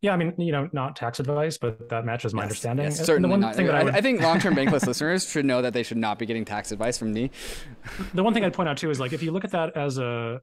Yeah, I mean, you know, not tax advice, but that matches my yes, understanding. Yes, certainly the one not. Thing that I, would... I think long-term bankless listeners should know that they should not be getting tax advice from me. The one thing I'd point out too is like if you look at that as a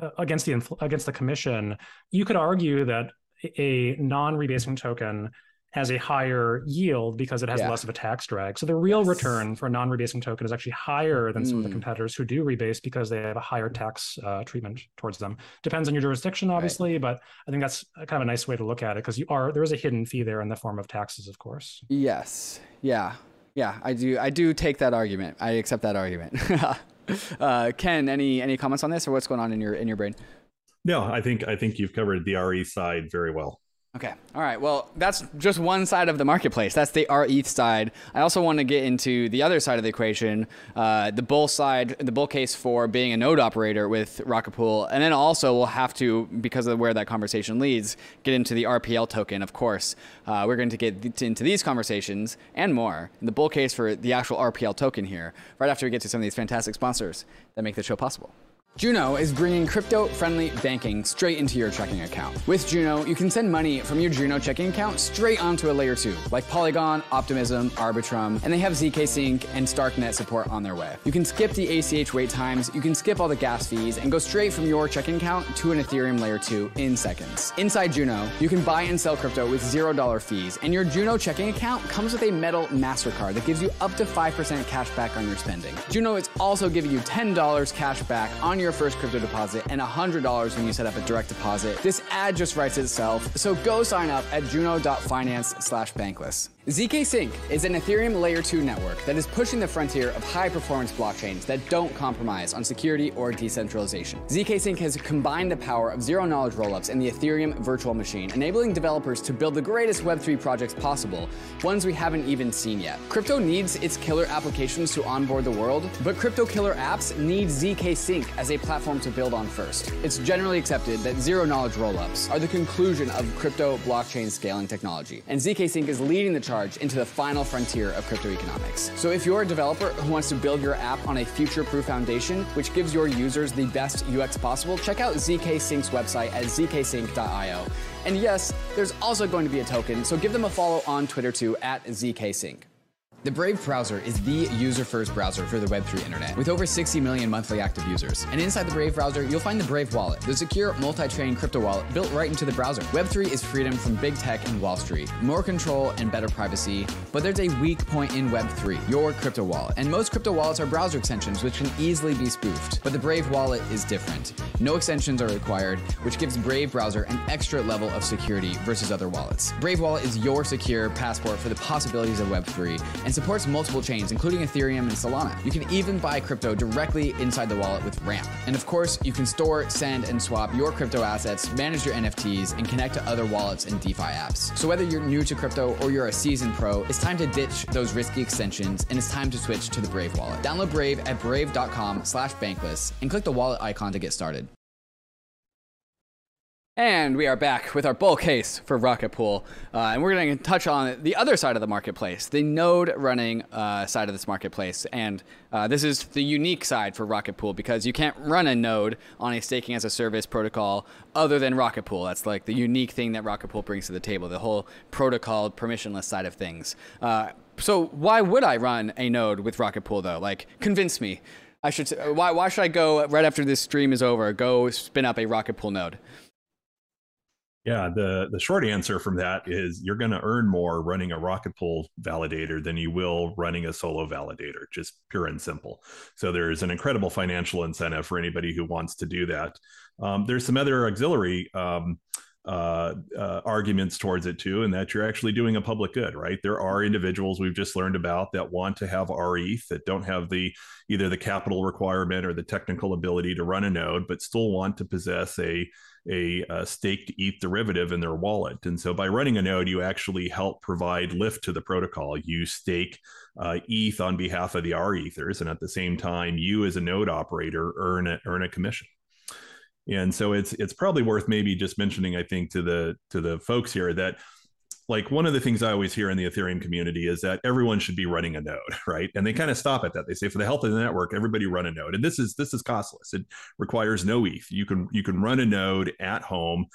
uh, against the against the commission, you could argue that a non-rebasing token has a higher yield because it has yeah. less of a tax drag. So the real yes. return for a non-rebasing token is actually higher than mm. some of the mm. competitors who do rebase because they have a higher tax uh, treatment towards them. Depends on your jurisdiction, obviously, right. but I think that's kind of a nice way to look at it because you are there is a hidden fee there in the form of taxes, of course. Yes. Yeah. Yeah. I do. I do take that argument. I accept that argument. uh, Ken, any any comments on this or what's going on in your in your brain? No, I think I think you've covered the RE side very well. Okay. All right. Well, that's just one side of the marketplace. That's the RETH side. I also want to get into the other side of the equation, uh, the bull side, the bull case for being a node operator with Rocket Pool, and then also we'll have to, because of where that conversation leads, get into the RPL token. Of course, uh, we're going to get into these conversations and more. The bull case for the actual RPL token here, right after we get to some of these fantastic sponsors that make the show possible. Juno is bringing crypto friendly banking straight into your checking account. With Juno, you can send money from your Juno checking account straight onto a layer 2, like Polygon, Optimism, Arbitrum, and they have ZK Sync and Starknet support on their way. You can skip the ACH wait times, you can skip all the gas fees, and go straight from your checking account to an Ethereum layer 2 in seconds. Inside Juno, you can buy and sell crypto with $0 fees, and your Juno checking account comes with a metal MasterCard that gives you up to 5% cash back on your spending. Juno is also giving you $10 cash back on your your first crypto deposit and $100 when you set up a direct deposit. This ad just writes itself, so go sign up at juno.finance slash bankless. ZK Sync is an Ethereum Layer 2 network that is pushing the frontier of high performance blockchains that don't compromise on security or decentralization. ZK Sync has combined the power of zero knowledge rollups and the Ethereum virtual machine, enabling developers to build the greatest Web3 projects possible, ones we haven't even seen yet. Crypto needs its killer applications to onboard the world, but crypto killer apps need ZK Sync as a platform to build on first. It's generally accepted that zero knowledge rollups are the conclusion of crypto blockchain scaling technology, and ZK Sync is leading the charge charge into the final frontier of crypto economics. So if you're a developer who wants to build your app on a future-proof foundation, which gives your users the best UX possible, check out ZK Sync's website at zksync.io. And yes, there's also going to be a token, so give them a follow on Twitter too at zksync. The Brave browser is the user-first browser for the Web3 internet, with over 60 million monthly active users. And inside the Brave browser, you'll find the Brave Wallet, the secure multi-chain crypto wallet built right into the browser. Web3 is freedom from big tech and Wall Street, more control and better privacy, but there's a weak point in Web3, your crypto wallet. And most crypto wallets are browser extensions, which can easily be spoofed. But the Brave wallet is different. No extensions are required, which gives Brave browser an extra level of security versus other wallets. Brave wallet is your secure passport for the possibilities of Web3 and supports multiple chains, including Ethereum and Solana. You can even buy crypto directly inside the wallet with Ramp. And of course, you can store, send, and swap your crypto assets, manage your NFTs, and connect to other wallets and DeFi apps. So whether you're new to crypto or you're a seasoned pro, it's time to ditch those risky extensions and it's time to switch to the Brave wallet. Download Brave at brave.com slash bankless and click the wallet icon to get started. And we are back with our bull case for Rocket Pool. Uh, and we're going to touch on the other side of the marketplace, the node running uh, side of this marketplace. And uh, this is the unique side for Rocket Pool because you can't run a node on a staking as a service protocol other than Rocket Pool. That's like the unique thing that Rocket Pool brings to the table, the whole protocol permissionless side of things. Uh, so, why would I run a node with Rocket Pool though? Like, convince me. I should. Why, why should I go right after this stream is over? Go spin up a Rocket Pool node. Yeah, the the short answer from that is you're going to earn more running a rocket pool validator than you will running a solo validator, just pure and simple. So there's an incredible financial incentive for anybody who wants to do that. Um, there's some other auxiliary um, uh, uh, arguments towards it too, and that you're actually doing a public good, right? There are individuals we've just learned about that want to have RETH that don't have the either the capital requirement or the technical ability to run a node, but still want to possess a a, a staked ETH derivative in their wallet. And so by running a node, you actually help provide lift to the protocol. You stake uh, ETH on behalf of the R ethers, and at the same time, you as a node operator earn a, earn a commission and so it's it's probably worth maybe just mentioning i think to the to the folks here that like one of the things i always hear in the ethereum community is that everyone should be running a node right? And they kind of stop at that. They say for the health of the network everybody run a node. And this is this is costless. It requires no eth you can you can run a node at home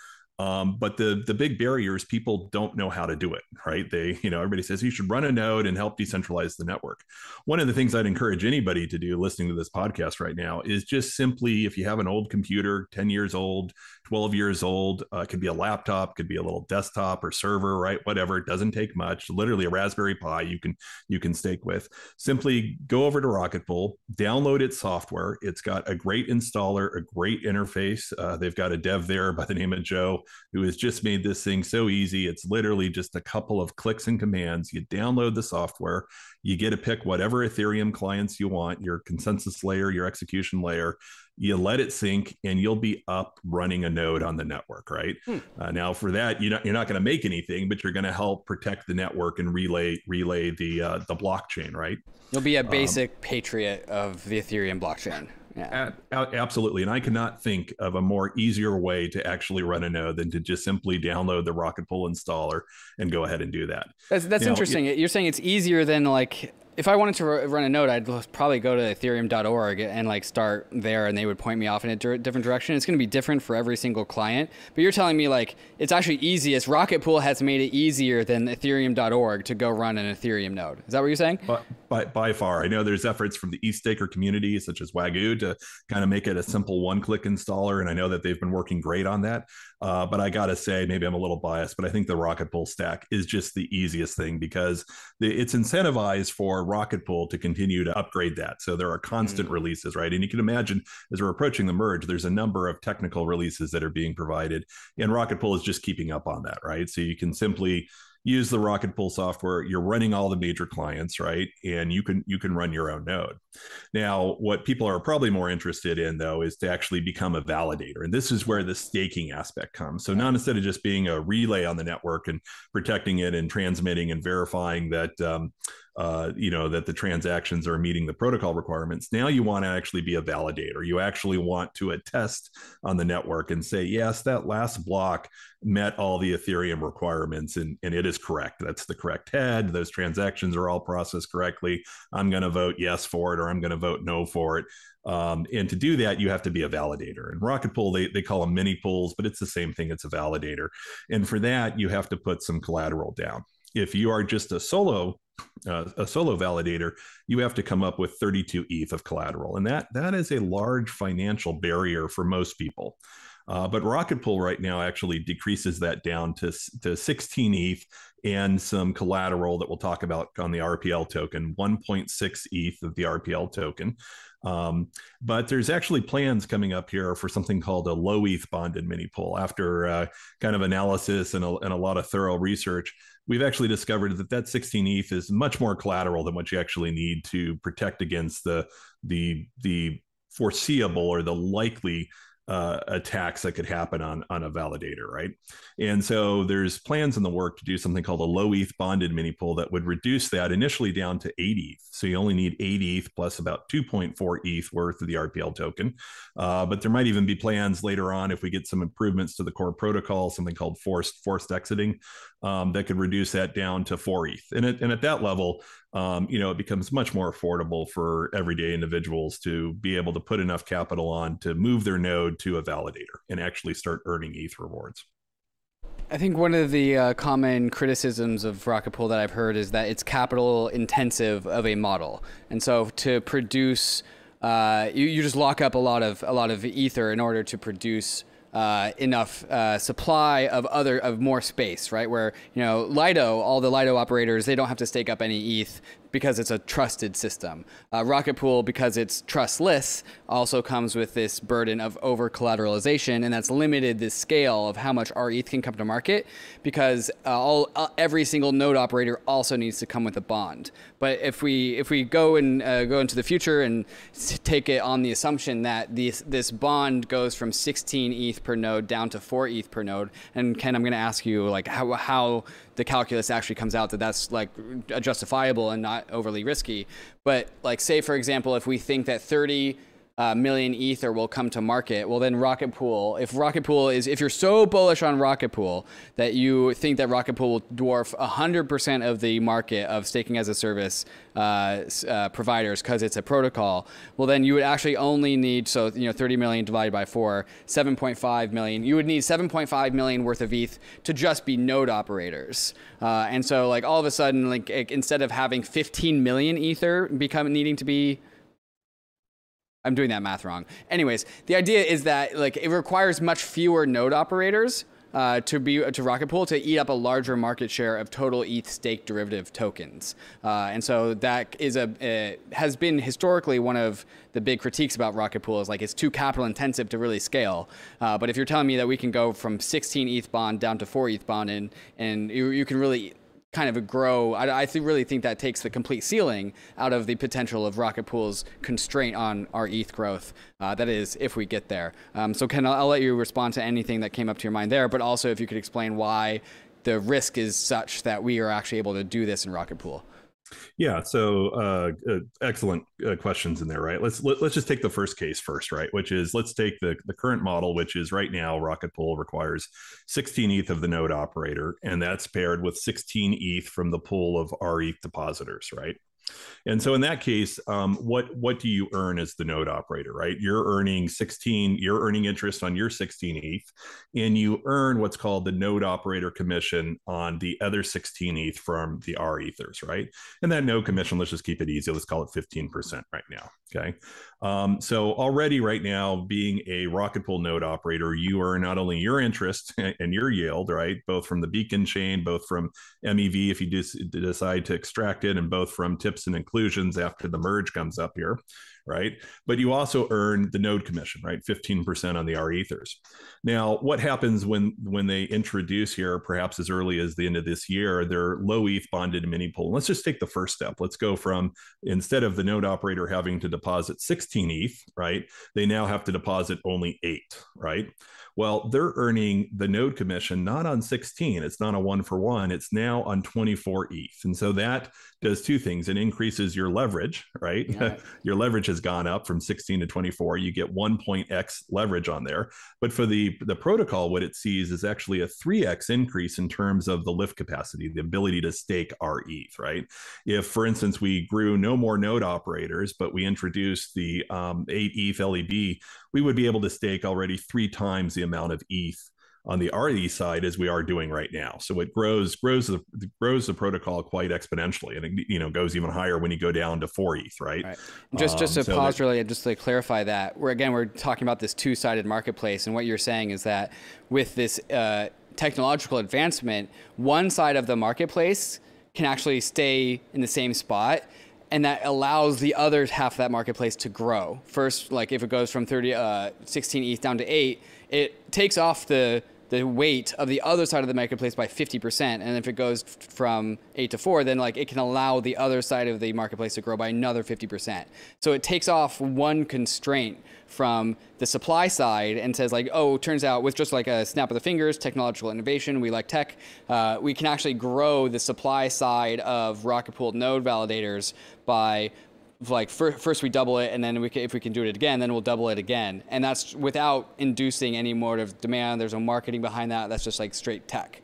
um, but the the big barrier is people don't know how to do it, right? They, you know, everybody says you should run a node and help decentralize the network. One of the things I'd encourage anybody to do listening to this podcast right now is just simply if you have an old computer, 10 years old, 12 years old, uh, could be a laptop, could be a little desktop or server, right? Whatever. It doesn't take much. Literally a Raspberry Pi you can you can stake with. Simply go over to Rocket Pool, download its software. It's got a great installer, a great interface. Uh, they've got a dev there by the name of Joe who has just made this thing so easy. It's literally just a couple of clicks and commands. You download the software, you get to pick whatever Ethereum clients you want, your consensus layer, your execution layer. You let it sync, and you'll be up running a node on the network, right? Hmm. Uh, now, for that, you're not, you're not going to make anything, but you're going to help protect the network and relay relay the uh, the blockchain, right? You'll be a um, basic um, patriot of the Ethereum blockchain. Yeah. absolutely. And I cannot think of a more easier way to actually run a node than to just simply download the Rocket Pool installer and go ahead and do that. That's, that's interesting. You're saying it's easier than like if I wanted to run a node, I'd probably go to ethereum.org and like start there and they would point me off in a different direction. It's going to be different for every single client. But you're telling me like it's actually easiest. Rocket Pool has made it easier than ethereum.org to go run an Ethereum node. Is that what you're saying? By, by, by far. I know there's efforts from the EthStaker community, such as Wagyu, to kind of make it a simple one click installer. And I know that they've been working great on that. Uh, but I got to say, maybe I'm a little biased, but I think the Rocket Pool stack is just the easiest thing because it's incentivized for Rocket Pool to continue to upgrade that. So there are constant mm-hmm. releases, right? And you can imagine as we're approaching the merge, there's a number of technical releases that are being provided, and Rocket Pool is just keeping up on that, right? So you can simply use the rocket pool software you're running all the major clients right? And you can you can run your own node. Now what people are probably more interested in though is to actually become a validator and this is where the staking aspect comes. So not instead of just being a relay on the network and protecting it and transmitting and verifying that um, uh, you know that the transactions are meeting the protocol requirements now you want to actually be a validator you actually want to attest on the network and say yes that last block met all the ethereum requirements and, and it is correct that's the correct head those transactions are all processed correctly i'm going to vote yes for it or i'm going to vote no for it um, and to do that, you have to be a validator. And Rocket Pool, they, they call them mini pools, but it's the same thing. It's a validator. And for that, you have to put some collateral down. If you are just a solo uh, a solo validator, you have to come up with 32 ETH of collateral, and that that is a large financial barrier for most people. Uh, but Rocket Pool right now actually decreases that down to, to 16 ETH and some collateral that we'll talk about on the RPL token, 1.6 ETH of the RPL token. Um, but there's actually plans coming up here for something called a low ETH bonded mini pool. After uh, kind of analysis and a, and a lot of thorough research, we've actually discovered that that 16 ETH is much more collateral than what you actually need to protect against the the the foreseeable or the likely uh, attacks that could happen on on a validator, right? And so there's plans in the work to do something called a low ETH bonded mini pool that would reduce that initially down to 8 ETH. So you only need 8 ETH plus about 2.4 ETH worth of the RPL token. Uh, but there might even be plans later on if we get some improvements to the core protocol, something called forced forced exiting, um, that could reduce that down to 4 ETH. And, it, and at that level, um, you know, it becomes much more affordable for everyday individuals to be able to put enough capital on to move their node to a validator and actually start earning ETH rewards. I think one of the uh, common criticisms of Rocket Pool that I've heard is that it's capital intensive of a model, and so to produce, uh, you, you just lock up a lot of a lot of ether in order to produce uh, enough uh, supply of other of more space, right? Where you know Lido, all the Lido operators, they don't have to stake up any ETH because it's a trusted system. Uh, Rocket Pool, because it's trustless, also comes with this burden of over collateralization, and that's limited the scale of how much RETH can come to market because uh, all uh, every single node operator also needs to come with a bond. But if we if we go and uh, go into the future and take it on the assumption that this this bond goes from 16 ETH per node down to 4 ETH per node, and Ken, I'm going to ask you like how how the calculus actually comes out that that's like justifiable and not overly risky. But like say for example, if we think that 30 uh, million ether will come to market, well then Rocket Pool, if Rocket Pool is, if you're so bullish on Rocket Pool that you think that Rocket Pool will dwarf 100% of the market of staking as a service uh, uh, providers because it's a protocol, well then you would actually only need, so you know 30 million divided by four, 7.5 million. You would need 7.5 million worth of ETH to just be node operators. Uh, and so like all of a sudden, like instead of having 15 million ether become needing to be I'm doing that math wrong. Anyways, the idea is that like it requires much fewer node operators uh, to be to Rocket Pool to eat up a larger market share of total ETH stake derivative tokens, uh, and so that is a, a, has been historically one of the big critiques about Rocket Pool is like it's too capital intensive to really scale. Uh, but if you're telling me that we can go from 16 ETH bond down to 4 ETH bond and and you, you can really kind of a grow. I, I th- really think that takes the complete ceiling out of the potential of Rocket Pool's constraint on RETH growth. Uh, that is, if we get there. Um, so, Ken, I'll, I'll let you respond to anything that came up to your mind there, but also if you could explain why the risk is such that we are actually able to do this in Rocket Pool. Yeah, so uh, uh, excellent uh, questions in there, right? Let's let, us let us just take the first case first, right? Which is let's take the the current model, which is right now Rocket Pool requires 16 ETH of the node operator, and that's paired with 16 ETH from the pool of RETH depositors, right? And so in that case, um, what what do you earn as the node operator, right? You're earning 16, you're earning interest on your 16 ETH, and you earn what's called the node operator commission on the other 16 ETH from the R ethers, right? And that node commission, let's just keep it easy. Let's call it 15% right now. Okay. Um, so already right now, being a Rocket Pool node operator, you are not only your interest and your yield, right, both from the beacon chain, both from MEV if you decide to extract it, and both from tips and inclusions after the merge comes up here, right? But you also earn the node commission, right? 15% on the R ethers. Now, what happens when when they introduce here, perhaps as early as the end of this year, their low ETH bonded mini pool? Let's just take the first step. Let's go from instead of the node operator having to deposit 16 ETH, right? They now have to deposit only eight, right? Well, they're earning the node commission not on 16. It's not a one for one. It's now on 24 ETH. And so that does two things. It increases your leverage, right? Yeah. your leverage has gone up from 16 to 24. You get one X leverage on there. But for the, the protocol, what it sees is actually a 3X increase in terms of the lift capacity, the ability to stake RETH, right? If, for instance, we grew no more node operators, but we introduced the um, 8 ETH LEB, we would be able to stake already three times the amount of ETH on the RE side as we are doing right now. So it grows grows the grows the protocol quite exponentially, and it you know goes even higher when you go down to four ETH, right? right. Just just um, to so pause that, really, just to clarify that we're again we're talking about this two sided marketplace, and what you're saying is that with this uh, technological advancement, one side of the marketplace can actually stay in the same spot and that allows the other half of that marketplace to grow. First, like if it goes from 30, uh, 16 ETH down to 8, it takes off the the weight of the other side of the marketplace by 50%. And if it goes from eight to four, then like it can allow the other side of the marketplace to grow by another 50%. So it takes off one constraint from the supply side and says like, oh, turns out with just like a snap of the fingers, technological innovation, we like tech, uh, we can actually grow the supply side of Rocket Pool node validators by like first we double it and then we can, if we can do it again then we'll double it again. And that's without inducing any more of demand. There's no marketing behind that. That's just like straight tech.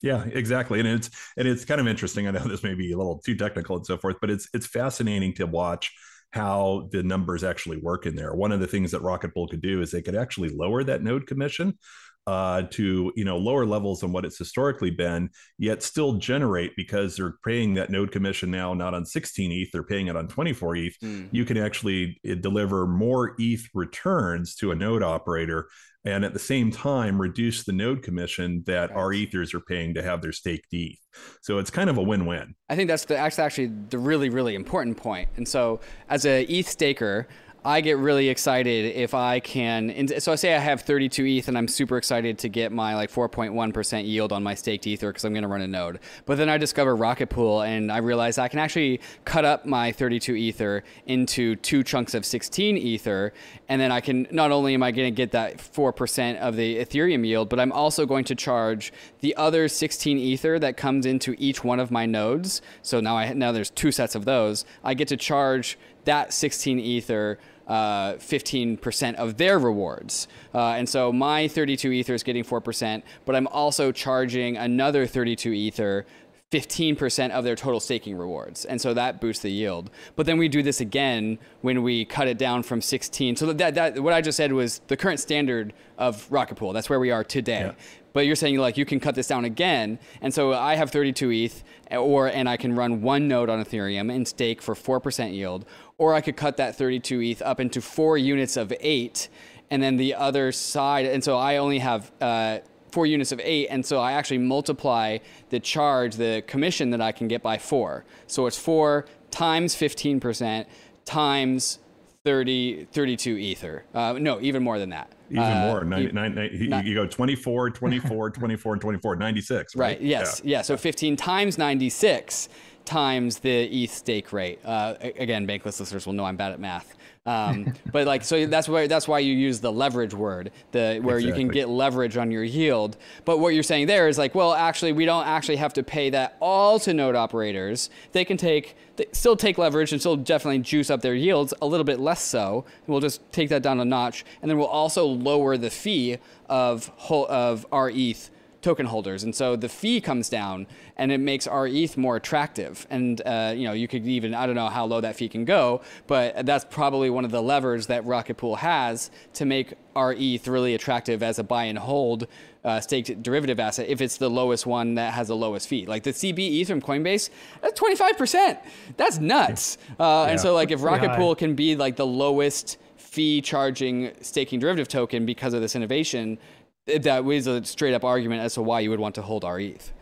Yeah exactly. And it's and it's kind of interesting. I know this may be a little too technical and so forth but it's it's fascinating to watch how the numbers actually work in there. One of the things that rocket pool could do is they could actually lower that node commission uh, to you know lower levels than what it's historically been, yet still generate because they're paying that node commission now not on 16 ETH, they're paying it on 24 ETH. Mm. You can actually eh, deliver more ETH returns to a node operator and at the same time reduce the node commission that right. our ethers are paying to have their staked ETH. So it's kind of a win-win. I think that's the, actually the really really important point. And so as a ETH staker, I get really excited if I can. So I say I have 32 ETH and I'm super excited to get my like 4.1% yield on my staked Ether because I'm going to run a node. But then I discover Rocket Pool and I realize I can actually cut up my 32 Ether into two chunks of 16 Ether. And then I can, not only am I going to get that 4% of the Ethereum yield, but I'm also going to charge the other 16 Ether that comes into each one of my nodes. So now I, now there's two sets of those. I get to charge that 16 Ether uh, 15% of their rewards. Uh, and so my 32 Ether is getting 4%, but I'm also charging another 32 Ether 15% of their total staking rewards. And so that boosts the yield. But then we do this again when we cut it down from 16. So that, that what I just said was the current standard of Rocket Pool. That's where we are today. Yeah. But you're saying like you can cut this down again. And so I have 32 ETH or and I can run one node on Ethereum and stake for 4% yield or I could cut that 32 ETH up into 4 units of 8 and then the other side and so I only have uh, four units of eight, and so I actually multiply the charge, the commission that I can get by four. So it's four times 15% times 30, 32 ether. Uh, no, even more than that. Even uh, more. Nine, nine, nine, you, you, go 24, 24, 24, and 24, 96. Right. right yes. Yeah. yeah. So 15 times 96 times the ETH stake rate. Uh, again, bankless listeners will know I'm bad at math. Um, but like, so that's why that's why you use the leverage word, the where exactly. you can get leverage on your yield. But what you're saying there is like, well, actually, we don't actually have to pay that all to node operators. They can take, they still take leverage and still definitely juice up their yields a little bit less so. We'll just take that down a notch, and then we'll also lower the fee of whole, of RETH token holders, and so the fee comes down, and it makes RETH more attractive. And uh, you know, you could even I don't know how low that fee can go, but that's probably one of the levers that Rocket Pool has to make RETH really attractive as a buy and hold uh, staked derivative asset if it's the lowest one that has the lowest fee. Like the CB ETH from Coinbase, that's 25%. That's nuts. Uh, yeah. And so like if Rocket Pool can be like the lowest fee charging staking derivative token because of this innovation, that was a straight up argument as to why you would want to hold our ETH.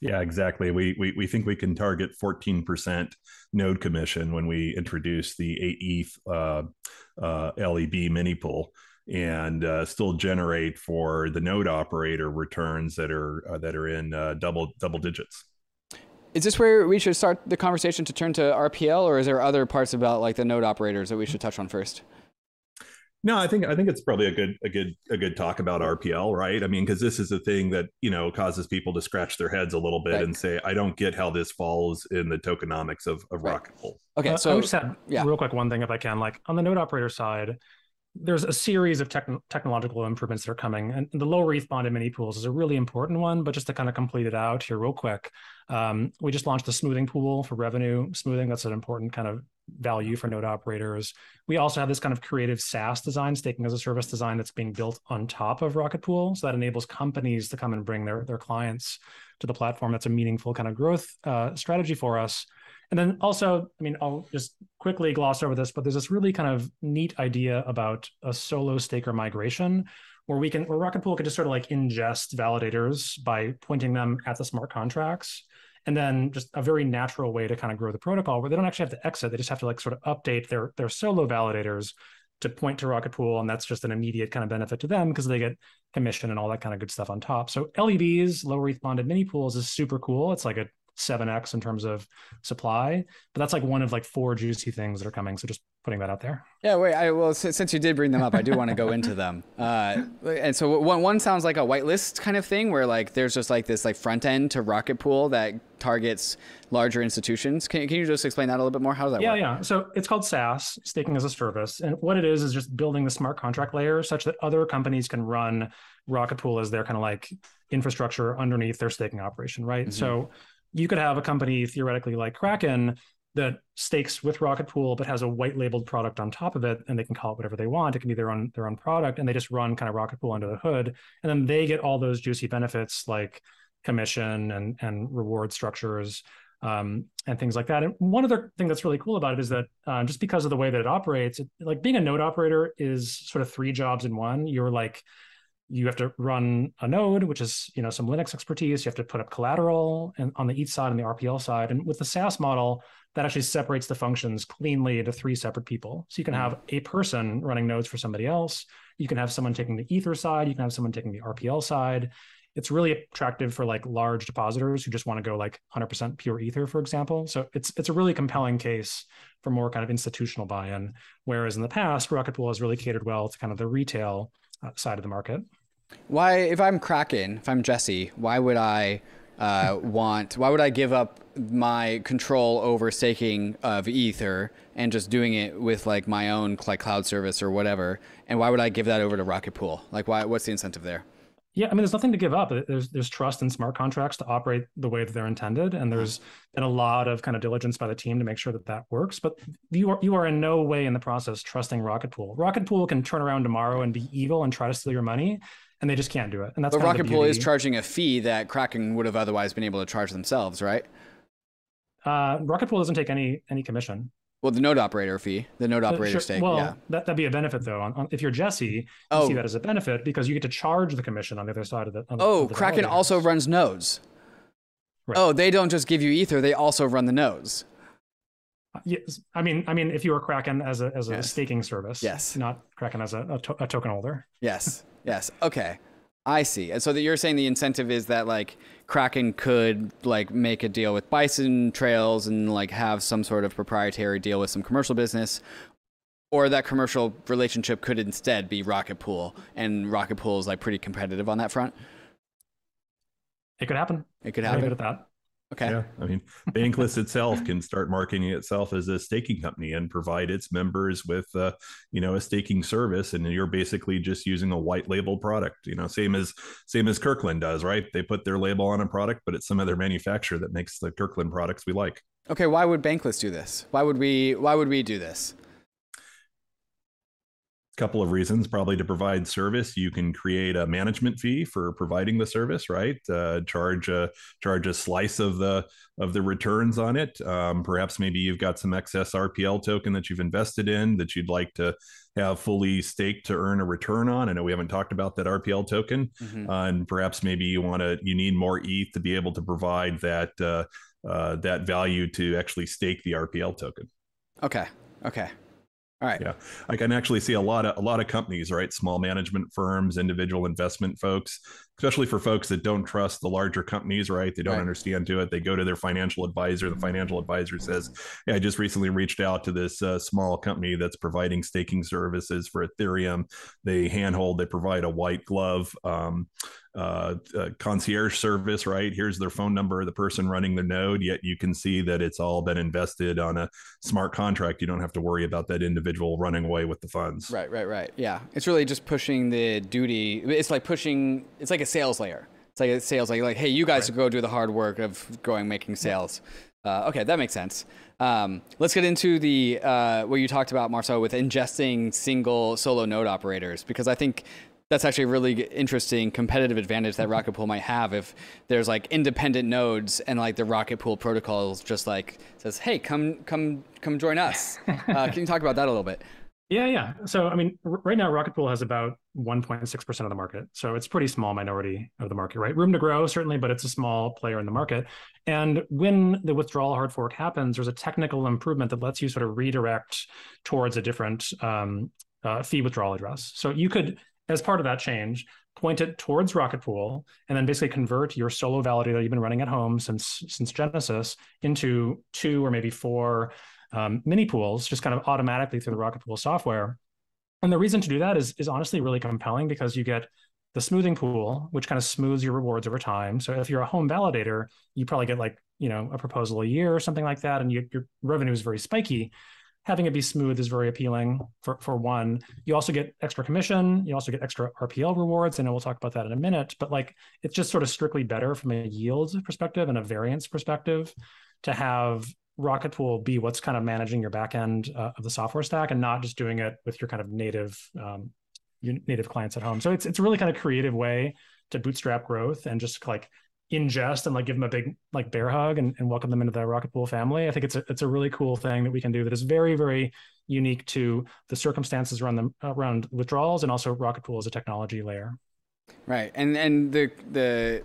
Yeah, exactly. We, we we think we can target 14% node commission when we introduce the 8 ETH uh, uh, LEB mini pool and uh, still generate for the node operator returns that are uh, that are in uh, double double digits. Is this where we should start the conversation to turn to RPL, or is there other parts about like the node operators that we should touch on first? No, I think I think it's probably a good a good a good talk about RPL, right? I mean, because this is a thing that you know causes people to scratch their heads a little bit right. and say, I don't get how this falls in the tokenomics of, of right. Rocket Pool. Okay, uh, so I just add yeah. real quick one thing if I can, like on the node operator side, there's a series of tech- technological improvements that are coming, and the lower ETH in mini pools is a really important one. But just to kind of complete it out here, real quick, um, we just launched the smoothing pool for revenue smoothing. That's an important kind of value for node operators. We also have this kind of creative SaaS design, staking as a service design that's being built on top of Rocket Pool. So that enables companies to come and bring their, their clients to the platform. That's a meaningful kind of growth uh, strategy for us. And then also, I mean, I'll just quickly gloss over this, but there's this really kind of neat idea about a solo staker migration where we can, where Rocket Pool can just sort of like ingest validators by pointing them at the smart contracts and then just a very natural way to kind of grow the protocol where they don't actually have to exit they just have to like sort of update their their solo validators to point to rocket pool and that's just an immediate kind of benefit to them because they get commission and all that kind of good stuff on top. So lebs lower eth bonded mini pools is super cool. It's like a 7x in terms of supply but that's like one of like four juicy things that are coming. So just putting that out there yeah wait i well since you did bring them up i do want to go into them uh, and so one, one sounds like a whitelist kind of thing where like there's just like this like front end to rocket pool that targets larger institutions can, can you just explain that a little bit more how does that yeah work? yeah yeah. so it's called saas staking as a service and what it is is just building the smart contract layer such that other companies can run rocket pool as their kind of like infrastructure underneath their staking operation right mm-hmm. so you could have a company theoretically like Kraken that stakes with Rocket Pool, but has a white labeled product on top of it, and they can call it whatever they want. It can be their own their own product, and they just run kind of Rocket Pool under the hood, and then they get all those juicy benefits like commission and and reward structures. um, and things like that. And one other thing that's really cool about it is that uh, just because of the way that it operates, it, like being a node operator is sort of three jobs in one. You're like you have to run a node, which is you know some Linux expertise. You have to put up collateral and on the ETH side and the RPL side. And with the SaaS model, that actually separates the functions cleanly into three separate people. So you can have a person running nodes for somebody else. You can have someone taking the Ether side. You can have someone taking the RPL side. It's really attractive for like large depositors who just want to go like 100% pure Ether, for example. So it's it's a really compelling case for more kind of institutional buy-in. Whereas in the past, Rocket Pool has really catered well to kind of the retail uh, side of the market. Why, if I'm Kraken, if I'm Jesse, why would I uh, want? Why would I give up my control over staking of Ether and just doing it with like my own like cloud service or whatever? And why would I give that over to Rocket Pool? Like, why? What's the incentive there? Yeah, I mean, there's nothing to give up. There's there's trust in smart contracts to operate the way that they're intended, and there's been a lot of kind of diligence by the team to make sure that that works. But you are you are in no way in the process trusting Rocket Pool. Rocket Pool can turn around tomorrow and be evil and try to steal your money, and they just can't do it. And that's but Rocket Pool is charging a fee that Kraken would have otherwise been able to charge themselves, right? Uh, Rocket Pool doesn't take any any commission. Well, the node operator fee, the node operator sure. stake. Well, yeah. that, that'd be a benefit though. On, on, if you're Jesse, you oh. see that as a benefit because you get to charge the commission on the other side of the. oh, the Kraken also runs nodes. Right. Oh, they don't just give you ether; they also run the nodes. Uh, yes, I mean, I mean, if you were Kraken as a as a yes. staking service, yes, not Kraken as a, a, to- a token holder. Yes, yes, okay. I see. And so that you're saying the incentive is that like Kraken could like make a deal with Bison Trails and like have some sort of proprietary deal with some commercial business, or that commercial relationship could instead be Rocket Pool, and Rocket Pool is like pretty competitive on that front. It could happen. It could happen. Good at that. Okay. Yeah. I mean, Bankless itself can start marketing itself as a staking company and provide its members with, uh, you know, a staking service, and you're basically just using a white label product. You know, same as same as Kirkland does, right? They put their label on a product, but it's some other manufacturer that makes the Kirkland products we like. Okay. Why would Bankless do this? Why would we? Why would we do this? Couple of reasons. Probably to provide service you can create a management fee for providing the service right? Uh, charge a charge a slice of the of the returns on it. Um, perhaps maybe you've got some excess rpl token that you've invested in that you'd like to have fully staked to earn a return on. I know we haven't talked about that rpl token mm-hmm. uh, and perhaps maybe you want to you need more eth to be able to provide that uh, uh, that value to actually stake the rpl token. Okay okay all right. Yeah, I can actually see a lot of a lot of companies, right? Small management firms, individual investment folks, especially for folks that don't trust the larger companies, right? They don't right. understand to it. They go to their financial advisor. The financial advisor says, "Hey, I just recently reached out to this uh, small company that's providing staking services for Ethereum. They handhold. They provide a white glove." Um, uh, uh, concierge service, right? Here's their phone number, the person running the node. Yet you can see that it's all been invested on a smart contract. You don't have to worry about that individual running away with the funds. Right, right, right. Yeah, it's really just pushing the duty. It's like pushing. It's like a sales layer. It's like a sales like like, hey, you guys right. go do the hard work of going making sales. Uh, okay, that makes sense. Um, let's get into the uh, what you talked about, Marceau, with ingesting single solo node operators, because I think that's actually a really interesting competitive advantage that Rocket Pool might have if there's like independent nodes and like the Rocket Pool protocols just like says, "Hey, come come come join us." Uh, can you talk about that a little bit? Yeah, yeah. So, I mean, r- right now, Rocket Pool has about 1.6% of the market. So it's pretty small minority of the market, right? Room to grow, certainly, but it's a small player in the market. And when the withdrawal hard fork happens, there's a technical improvement that lets you sort of redirect towards a different um, uh, fee withdrawal address. So you could as part of that change, point it towards Rocket Pool, and then basically convert your solo validator that you've been running at home since since Genesis into two or maybe four um, mini pools, just kind of automatically through the Rocket Pool software. And the reason to do that is is honestly really compelling because you get the smoothing pool, which kind of smooths your rewards over time. So if you're a home validator, you probably get like you know a proposal a year or something like that, and you, your revenue is very spiky having it be smooth is very appealing for, for one. You also get extra commission. You also get extra RPL rewards. and we'll talk about that in a minute. But like it's just sort of strictly better from a yield perspective and a variance perspective to have Rocket Pool be what's kind of managing your backend uh, of the software stack and not just doing it with your kind of native um, your native clients at home. So it's it's a really kind of creative way to bootstrap growth and just like ingest and like give them a big like bear hug and, and welcome them into the rocket pool family. I think it's a, it's a really cool thing that we can do that is very very unique to the circumstances around the around withdrawals and also rocket pool as a technology layer. Right. And and the the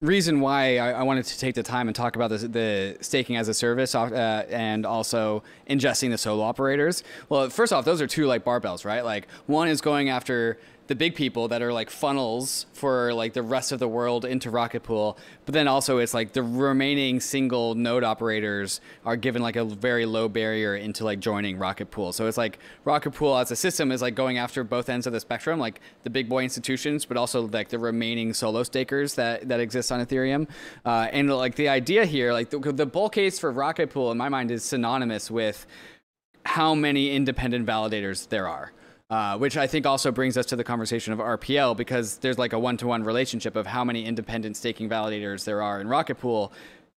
reason why I, I, wanted to take the time and talk about this, the staking as a service uh, and also ingesting the solo operators. Well, first off, those are two like barbells, right? Like one is going after the big people that are like funnels for like the rest of the world into Rocket Pool. But then also it's like the remaining single node operators are given like a very low barrier into like joining Rocket Pool. So it's like Rocket Pool as a system is like going after both ends of the spectrum, like the big boy institutions, but also like the remaining solo stakers that that exist on Ethereum. Uh, and like the idea here, like the, the bull case for Rocket Pool in my mind is synonymous with how many independent validators there are. Uh, which I think also brings us to the conversation of RPL because there's like a one to one relationship of how many independent staking validators there are in Rocket Pool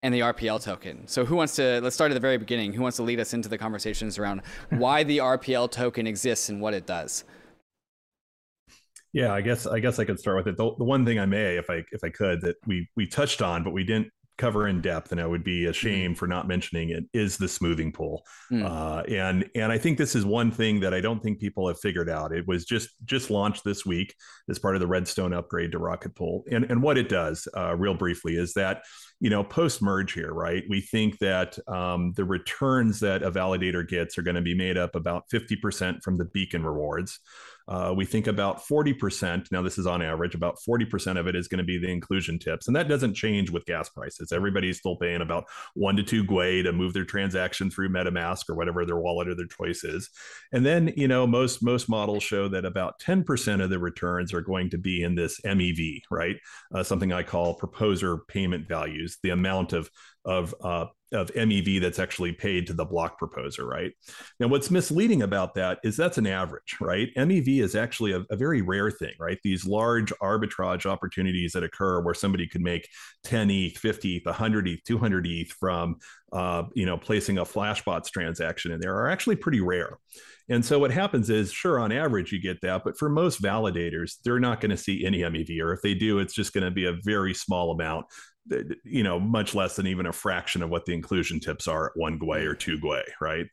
and the RPL token. So, who wants to, let's start at the very beginning. Who wants to lead us into the conversations around why the RPL token exists and what it does? Yeah, I guess I guess I could start with it. The, the, one thing I may, if I if I could, that we we touched on, but we didn't cover in depth, and I would be ashamed mm. for not mentioning it, is the smoothing pool. Mm. Uh, and and I think this is one thing that I don't think people have figured out. It was just just launched this week as part of the Redstone upgrade to Rocket Pool. And and what it does, uh, real briefly, is that you know post merge here, right? We think that um, the returns that a validator gets are going to be made up about fifty percent from the beacon rewards. Uh, we think about 40%, now this is on average, about 40% of it is going to be the inclusion tips. And that doesn't change with gas prices. Everybody's still paying about one to two Gwei to move their transaction through MetaMask or whatever their wallet or their choice is. And then, you know, most most models show that about 10% of the returns are going to be in this MEV, right? Uh, something I call proposer payment values, the amount of of uh, of MEV that's actually paid to the block proposer, right? Now, what's misleading about that is that's an average, right? MEV is actually a, a, very rare thing, right? These large arbitrage opportunities that occur where somebody could make 10 ETH, 50 ETH, 100 ETH, 200 ETH from, uh, you know, placing a Flashbots transaction in there are actually pretty rare. And so what happens is, sure, on average you get that, but for most validators, they're not going to see any MEV, or if they do, it's just going to be a very small amount you know, much less than even a fraction of what the inclusion tips are at one Gwei or two Gwei, right?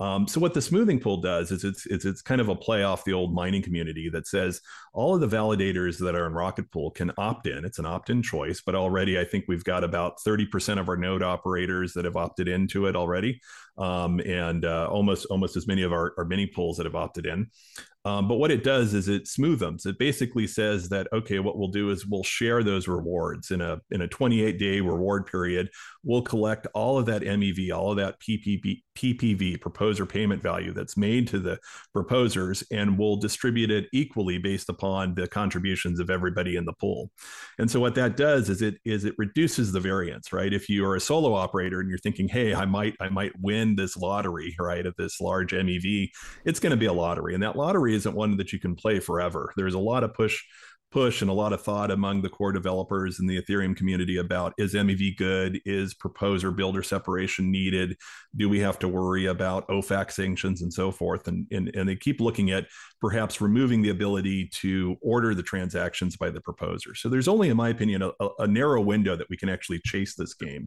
Um, so what the smoothing pool does is it's, it's it's kind of a play off the old mining community that says all of the validators that are in Rocket Pool can opt in. It's an opt in choice, but already I think we've got about thirty percent of our node operators that have opted into it already, um, and uh, almost almost as many of our, our mini pools that have opted in. Um, but what it does is it smooth them. It basically says that okay, what we'll do is we'll share those rewards in a in a 28 day reward period. We'll collect all of that MEV, all of that PPV, PPV proposer payment value that's made to the proposers, and we'll distribute it equally based upon the contributions of everybody in the pool. And so what that does is it is it reduces the variance, right? If you are a solo operator and you're thinking, hey, I might I might win this lottery, right, of this large MEV, it's going to be a lottery, and that lottery isn't one that you can play forever. There's a lot of push push and a lot of thought among the core developers in the Ethereum community about is MEV good? Is proposer builder separation needed? Do we have to worry about OFAC sanctions and so forth? And, and, and they keep looking at perhaps removing the ability to order the transactions by the proposer. So there's only, in my opinion, a, a narrow window that we can actually chase this game.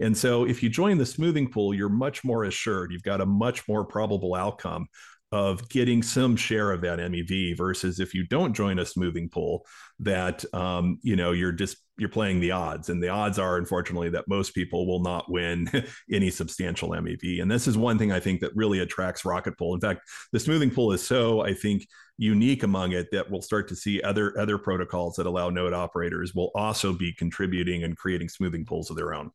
And so if you join the smoothing pool, you're much more assured. You've got a much more probable outcome of getting some share of that MEV versus if you don't join a smoothing pool, that um, you know you're just you're playing the odds, and the odds are unfortunately that most people will not win any substantial MEV. And this is one thing I think that really attracts Rocket Pool. In fact, the smoothing pool is so I think unique among it that we'll start to see other other protocols that allow node operators will also be contributing and creating smoothing pools of their own.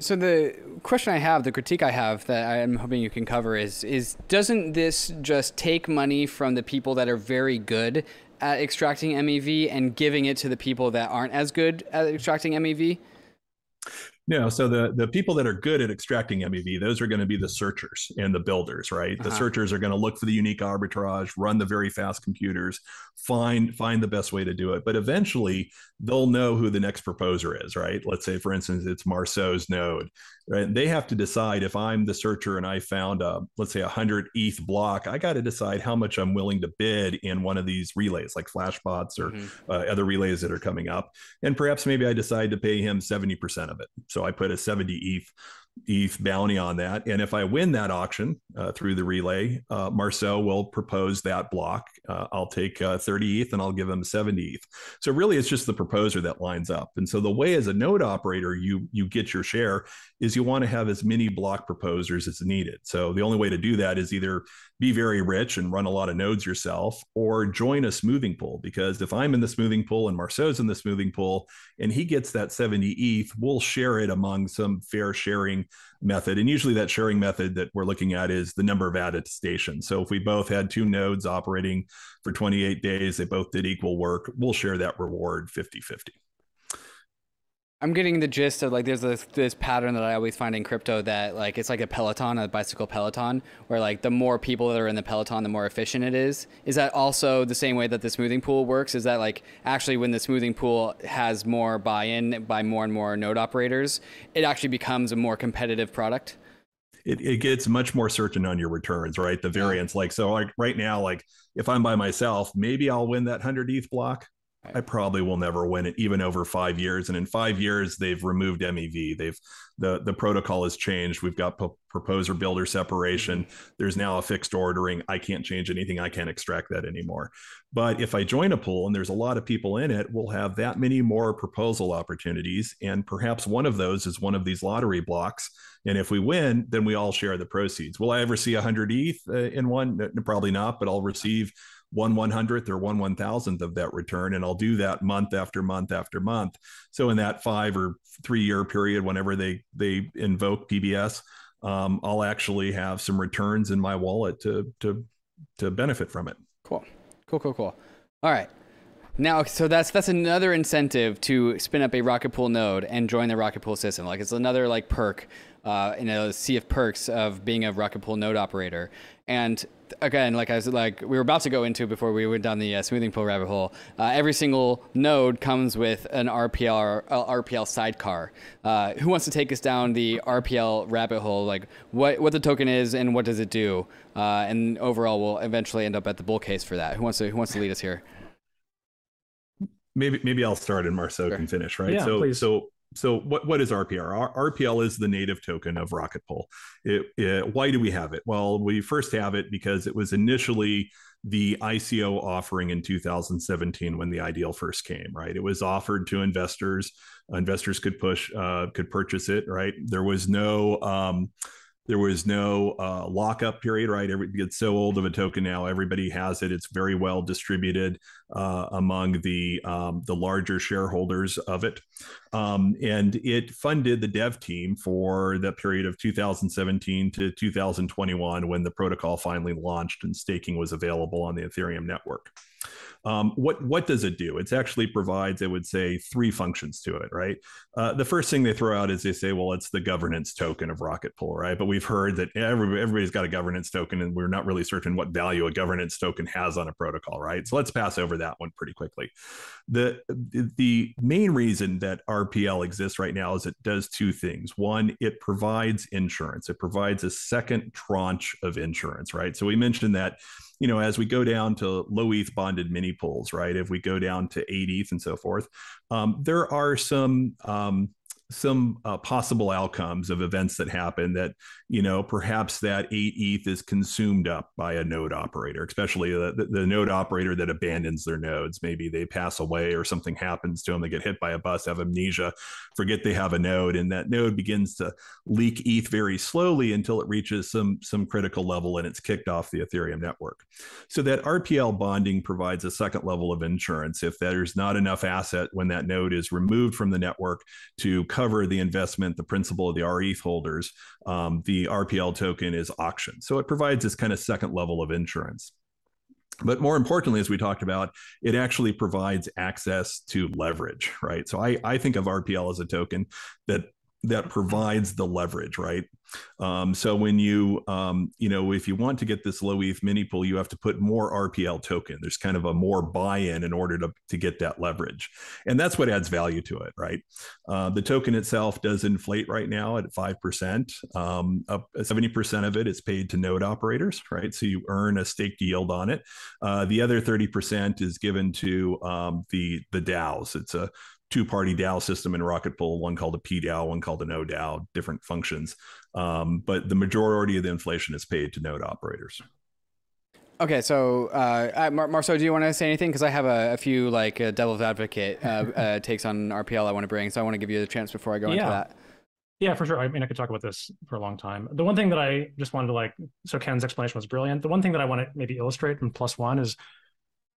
So the question I have, the critique I have that I'm hoping you can cover is is doesn't this just take money from the people that are very good at extracting MEV and giving it to the people that aren't as good at extracting MEV? No, so the the people that are good at extracting MEV, those are going to be the searchers and the builders, right? Uh-huh. The searchers are going to look for the unique arbitrage, run the very fast computers, find find the best way to do it. But eventually, they'll know who the next proposer is, right? Let's say, for instance, it's Marceau's node, right? They have to decide if I'm the searcher and I found a let's say a hundred ETH block, I got to decide how much I'm willing to bid in one of these relays, like Flashbots or mm-hmm. uh, other relays that are coming up, and perhaps maybe I decide to pay him seventy percent of it. So so I put a 70 ETH ETH bounty on that. And if I win that auction uh, through the relay, uh, Marceau will propose that block. Uh, I'll take uh, 30 ETH and I'll give him 70 ETH. So really, it's just the proposer that lines up. And so the way as a node operator you you get your share is you want to have as many block proposers as needed. So the only way to do that is either be very rich and run a lot of nodes yourself or join a smoothing pool. Because if I'm in the smoothing pool and Marceau's in the smoothing pool and he gets that 70 ETH, we'll share it among some fair sharing method. And usually that sharing method that we're looking at is the number of added attestations. So if we both had two nodes operating for 28 days, they both did equal work, we'll share that reward 50 50. I'm getting the gist of like there's this this pattern that I always find in crypto that like it's like a peloton, a bicycle peloton, where like the more people that are in the peloton, the more efficient it is. Is that also the same way that the smoothing pool works? Is that like actually when the smoothing pool has more buy-in by more and more node operators, it actually becomes a more competitive product? It, it gets much more certain on your returns, right? The variance, yeah. like so, like right now, like if I'm by myself, maybe I'll win that hundred ETH block I probably will never win it, even over five years. And in five years, they've removed MEV. They've the the protocol has changed. We've got p- proposer builder separation. There's now a fixed ordering. I can't change anything. I can't extract that anymore. But if I join a pool and there's a lot of people in it, we'll have that many more proposal opportunities, and perhaps one of those is one of these lottery blocks. And if we win, then we all share the proceeds. Will I ever see 100 ETH uh, in one? Probably not, but I'll receive one one hundredth or one one thousandth of that return, and I'll do that month after month after month. So in that five or three year period, whenever they they invoke PBS, um, I'll actually have some returns in my wallet to to to benefit from it. Cool, cool, cool, cool. All right. Now, so that's that's another incentive to spin up a Rocket Pool node and join the Rocket Pool system. Like it's another like perk uh, in a sea of perks of being a Rocket Pool node operator. And again, like I was like we were about to go into before we went down the uh, smoothing pool rabbit hole. Uh, every single node comes with an RPL uh, RPL sidecar. Uh, who wants to take us down the RPL rabbit hole? Like what what the token is and what does it do? Uh, and overall, we'll eventually end up at the bull case for that. Who wants to who wants to lead us here? Maybe maybe I'll start and Marceau sure. can finish. Right. Yeah, so please. so so what, what is RPL? RPL is the native token of Rocket Pool. It, it, why do we have it? Well, we first have it because it was initially the ICO offering in 2017 when the ideal first came. Right, it was offered to investors. Investors could push, uh, could purchase it. Right, there was no um, there was no uh, lockup period, right? Every, it's so old of a token now. Everybody has it. It's very well distributed uh, among the um, the larger shareholders of it, um, and it funded the dev team for the period of 2017 to 2021 when the protocol finally launched and staking was available on the Ethereum network. Um, what what does it do? It actually provides, I would say, three functions to it. Right. Uh, the first thing they throw out is they say, well, it's the governance token of Rocket Pool, right? But we've heard that every, everybody's got a governance token, and we're not really certain what value a governance token has on a protocol, right? So let's pass over that one pretty quickly. The the main reason that RPL exists right now is it does two things. One, it provides insurance. It provides a second tranche of insurance, right? So we mentioned that you know, as we go down to low ETH bonded mini pools, right? If we go down to eight ETH and so forth, um, there are some um, some uh, possible outcomes of events that happen that you know perhaps that 8 eth is consumed up by a node operator especially the, the, the, node operator that abandons their nodes. Maybe they pass away or something happens to them they get hit by a bus have amnesia forget they have a node and that node begins to leak eth very slowly until it reaches some some critical level and it's kicked off the ethereum network. So that rpl bonding provides a second level of insurance. If there's not enough asset when that node is removed from the network to cover the investment, the principal of the RETH holders, um, the RPL token is auctioned. So it provides this kind of second level of insurance. But more importantly, as we talked about, it actually provides access to leverage, right? So I, I think of RPL as a token that that provides the leverage, right? Um, so when you, um, you know, if you want to get this low ETH mini pool, you have to put more RPL token. There's kind of a more buy-in in order to, to get that leverage. And that's what adds value to it, right? Uh, the token itself does inflate right now at 5%. Um, up 70% of it is paid to node operators, right? So you earn a staked yield on it. Uh, the other 30% is given to um, the, the DAOs. It's a two party DAO system in Rocket Pool, one called a PDAO, one called a no DAO, different functions. Um, but the majority of the inflation is paid to node operators. Okay, so uh, Mar- Marceau, do you want to say anything? Because I have a, a few like uh, devil's advocate uh, uh takes on RPL I want to bring, so I want to give you the chance before I go yeah. into that. Yeah, for sure. I mean, I could talk about this for a long time. The one thing that I just wanted to like, so Ken's explanation was brilliant. The one thing that I want to maybe illustrate in plus one is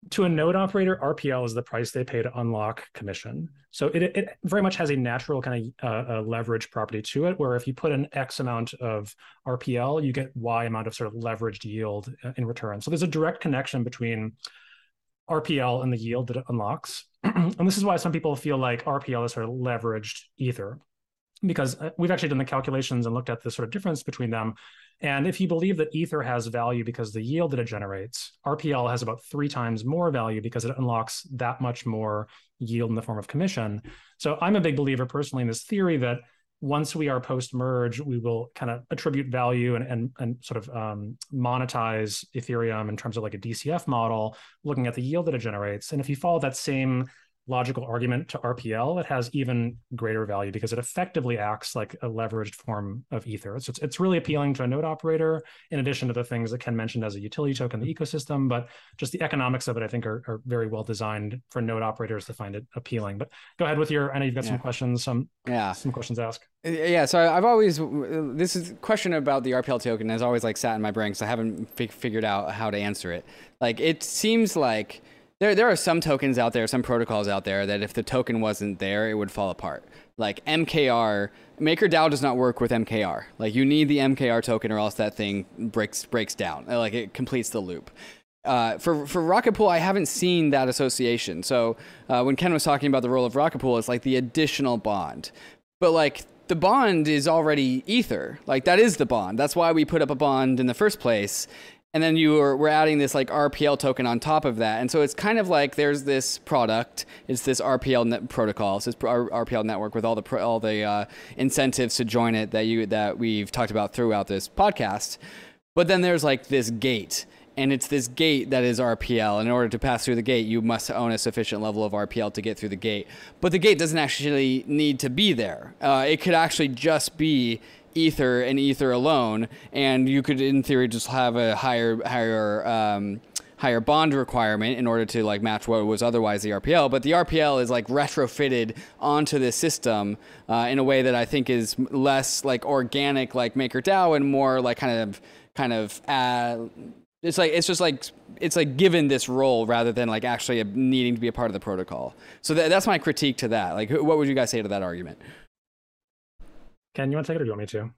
to a node operator, RPL is the price they pay to unlock commission. So it, it very much has a natural kind of uh, uh, leverage property to it, where if you put an X amount of RPL, you get Y amount of sort of leveraged yield uh, in return. So there's a direct connection between RPL and the yield that it unlocks. and this is why some people feel like RPL is sort of leveraged Ether because uh, we've actually done the calculations and looked at the sort of difference between them. And if you believe that Ether has value because the yield that it generates, RPL has about three times more value because it unlocks that much more yield in the form of commission. So I'm a big believer personally in this theory that once we are post merge, we will kind of attribute value and, and, and sort of um, monetize Ethereum in terms of like a DCF model, looking at the yield that it generates. And if you follow that same logical argument to RPL, it has even greater value because it effectively acts like a leveraged form of Ether. So it's, it's really appealing to a node operator, in addition to the things that Ken mentioned as a utility token, the ecosystem. But just the economics of it, I think, are, are very well designed for node operators to find it appealing. But go ahead with your. I know you've got yeah. some questions. Some yeah, some questions asked. Uh, yeah, so I've always this is question about the RPL token has always like sat in my brain because I haven't figured out how to answer it. Like it seems like there there are some tokens out there, some protocols out there that if the token wasn't there, it would fall apart. Like MKR, MakerDAO does not work with MKR. Like you need the MKR token or else that thing breaks breaks down. Like it completes the loop. Uh, for for Rocket Pool, I haven't seen that association. So uh, when Ken was talking about the role of Rocket Pool, it's like the additional bond. But like the bond is already Ether. Like that is the bond. That's why we put up a bond in the first place and then you are we're adding this like RPL token on top of that, and so it's kind of like there's this product, it's this RPL net protocol, it's this RPL network with all the all the uh, incentives to join it that you that we've talked about throughout this podcast, but then there's like this gate, and it's this gate that is RPL. And in order to pass through the gate, you must own a sufficient level of RPL to get through the gate. But the gate doesn't actually need to be there. Uh, it could actually just be ether and ether alone, and you could, in theory, just have a higher higher um, higher bond requirement in order to like match what was otherwise the RPL. But the RPL is like retrofitted onto this system uh, in a way that I think is less like organic, like MakerDAO, and more like kind of kind of. Uh, it's like it's just like it's like given this role rather than like actually needing to be a part of the protocol. So th- that's my critique to that. Like, what would you guys say to that argument? Ken, you want to take it or do you want me to?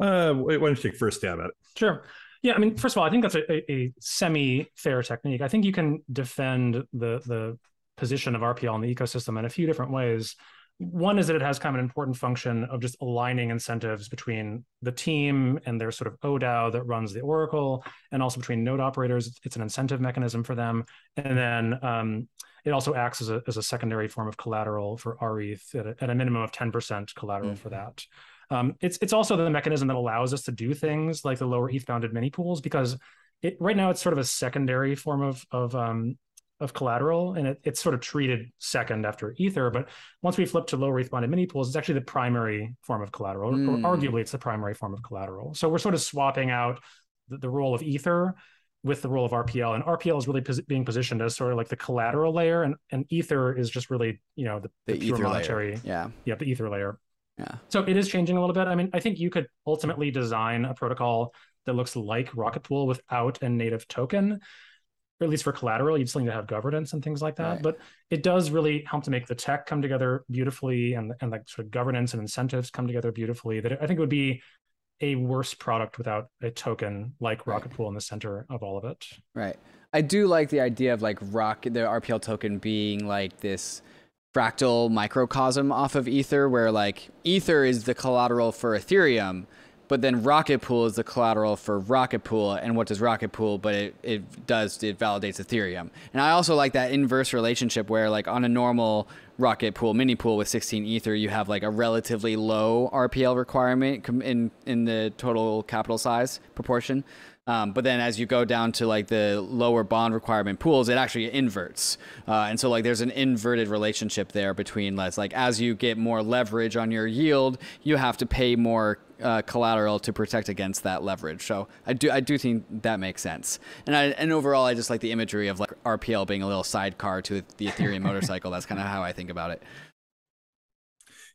Uh, why don't you take first stab at it? Sure. Yeah, I mean, first of all, I think that's a, a, a semi-fair technique. I think you can defend the the position of RPL in the ecosystem in a few different ways. One is that it has kind of an important function of just aligning incentives between the team and their sort of ODAO that runs the Oracle, and also between node operators. It's an incentive mechanism for them. And then um, it also acts as a, as a secondary form of collateral for RETH at a, at a minimum of 10% collateral mm-hmm. for that. Um, it's it's also the mechanism that allows us to do things like the lower ETH bonded mini pools because it right now it's sort of a secondary form of of um, of collateral and it, it's sort of treated second after ether but once we flip to lower ETH bonded mini pools it's actually the primary form of collateral mm. or arguably it's the primary form of collateral so we're sort of swapping out the, the role of ether with the role of RPL, and RPL is really pos- being positioned as sort of like the collateral layer, and, and Ether is just really you know the, the, the pure monetary, layer. yeah, yeah, the Ether layer. Yeah. So it is changing a little bit. I mean, I think you could ultimately design a protocol that looks like Rocket Pool without a native token, or at least for collateral. You'd still need to have governance and things like that. Right. But it does really help to make the tech come together beautifully and and like sort of governance and incentives come together beautifully. That I think it would be a worse product without a token like Rocket Pool in the center of all of it. Right. I do like the idea of like rock the RPL token being like this fractal microcosm off of Ether, where like Ether is the collateral for Ethereum, but then Rocket Pool is the collateral for Rocket Pool. And what does Rocket Pool? But it, it does, it validates Ethereum. And I also like that inverse relationship where, like, on a normal Rocket Pool mini pool with 16 Ether, you have like a relatively low RPL requirement in, in the total capital size proportion. Um, but then as you go down to like the lower bond requirement pools, it actually inverts. Uh, and so like there's an inverted relationship there between let's like as you get more leverage on your yield, you have to pay more uh, collateral to protect against that leverage. So I do I do think that makes sense. And I, and overall, I just like the imagery of like RPL being a little sidecar to the Ethereum motorcycle. That's kind of how I think about it.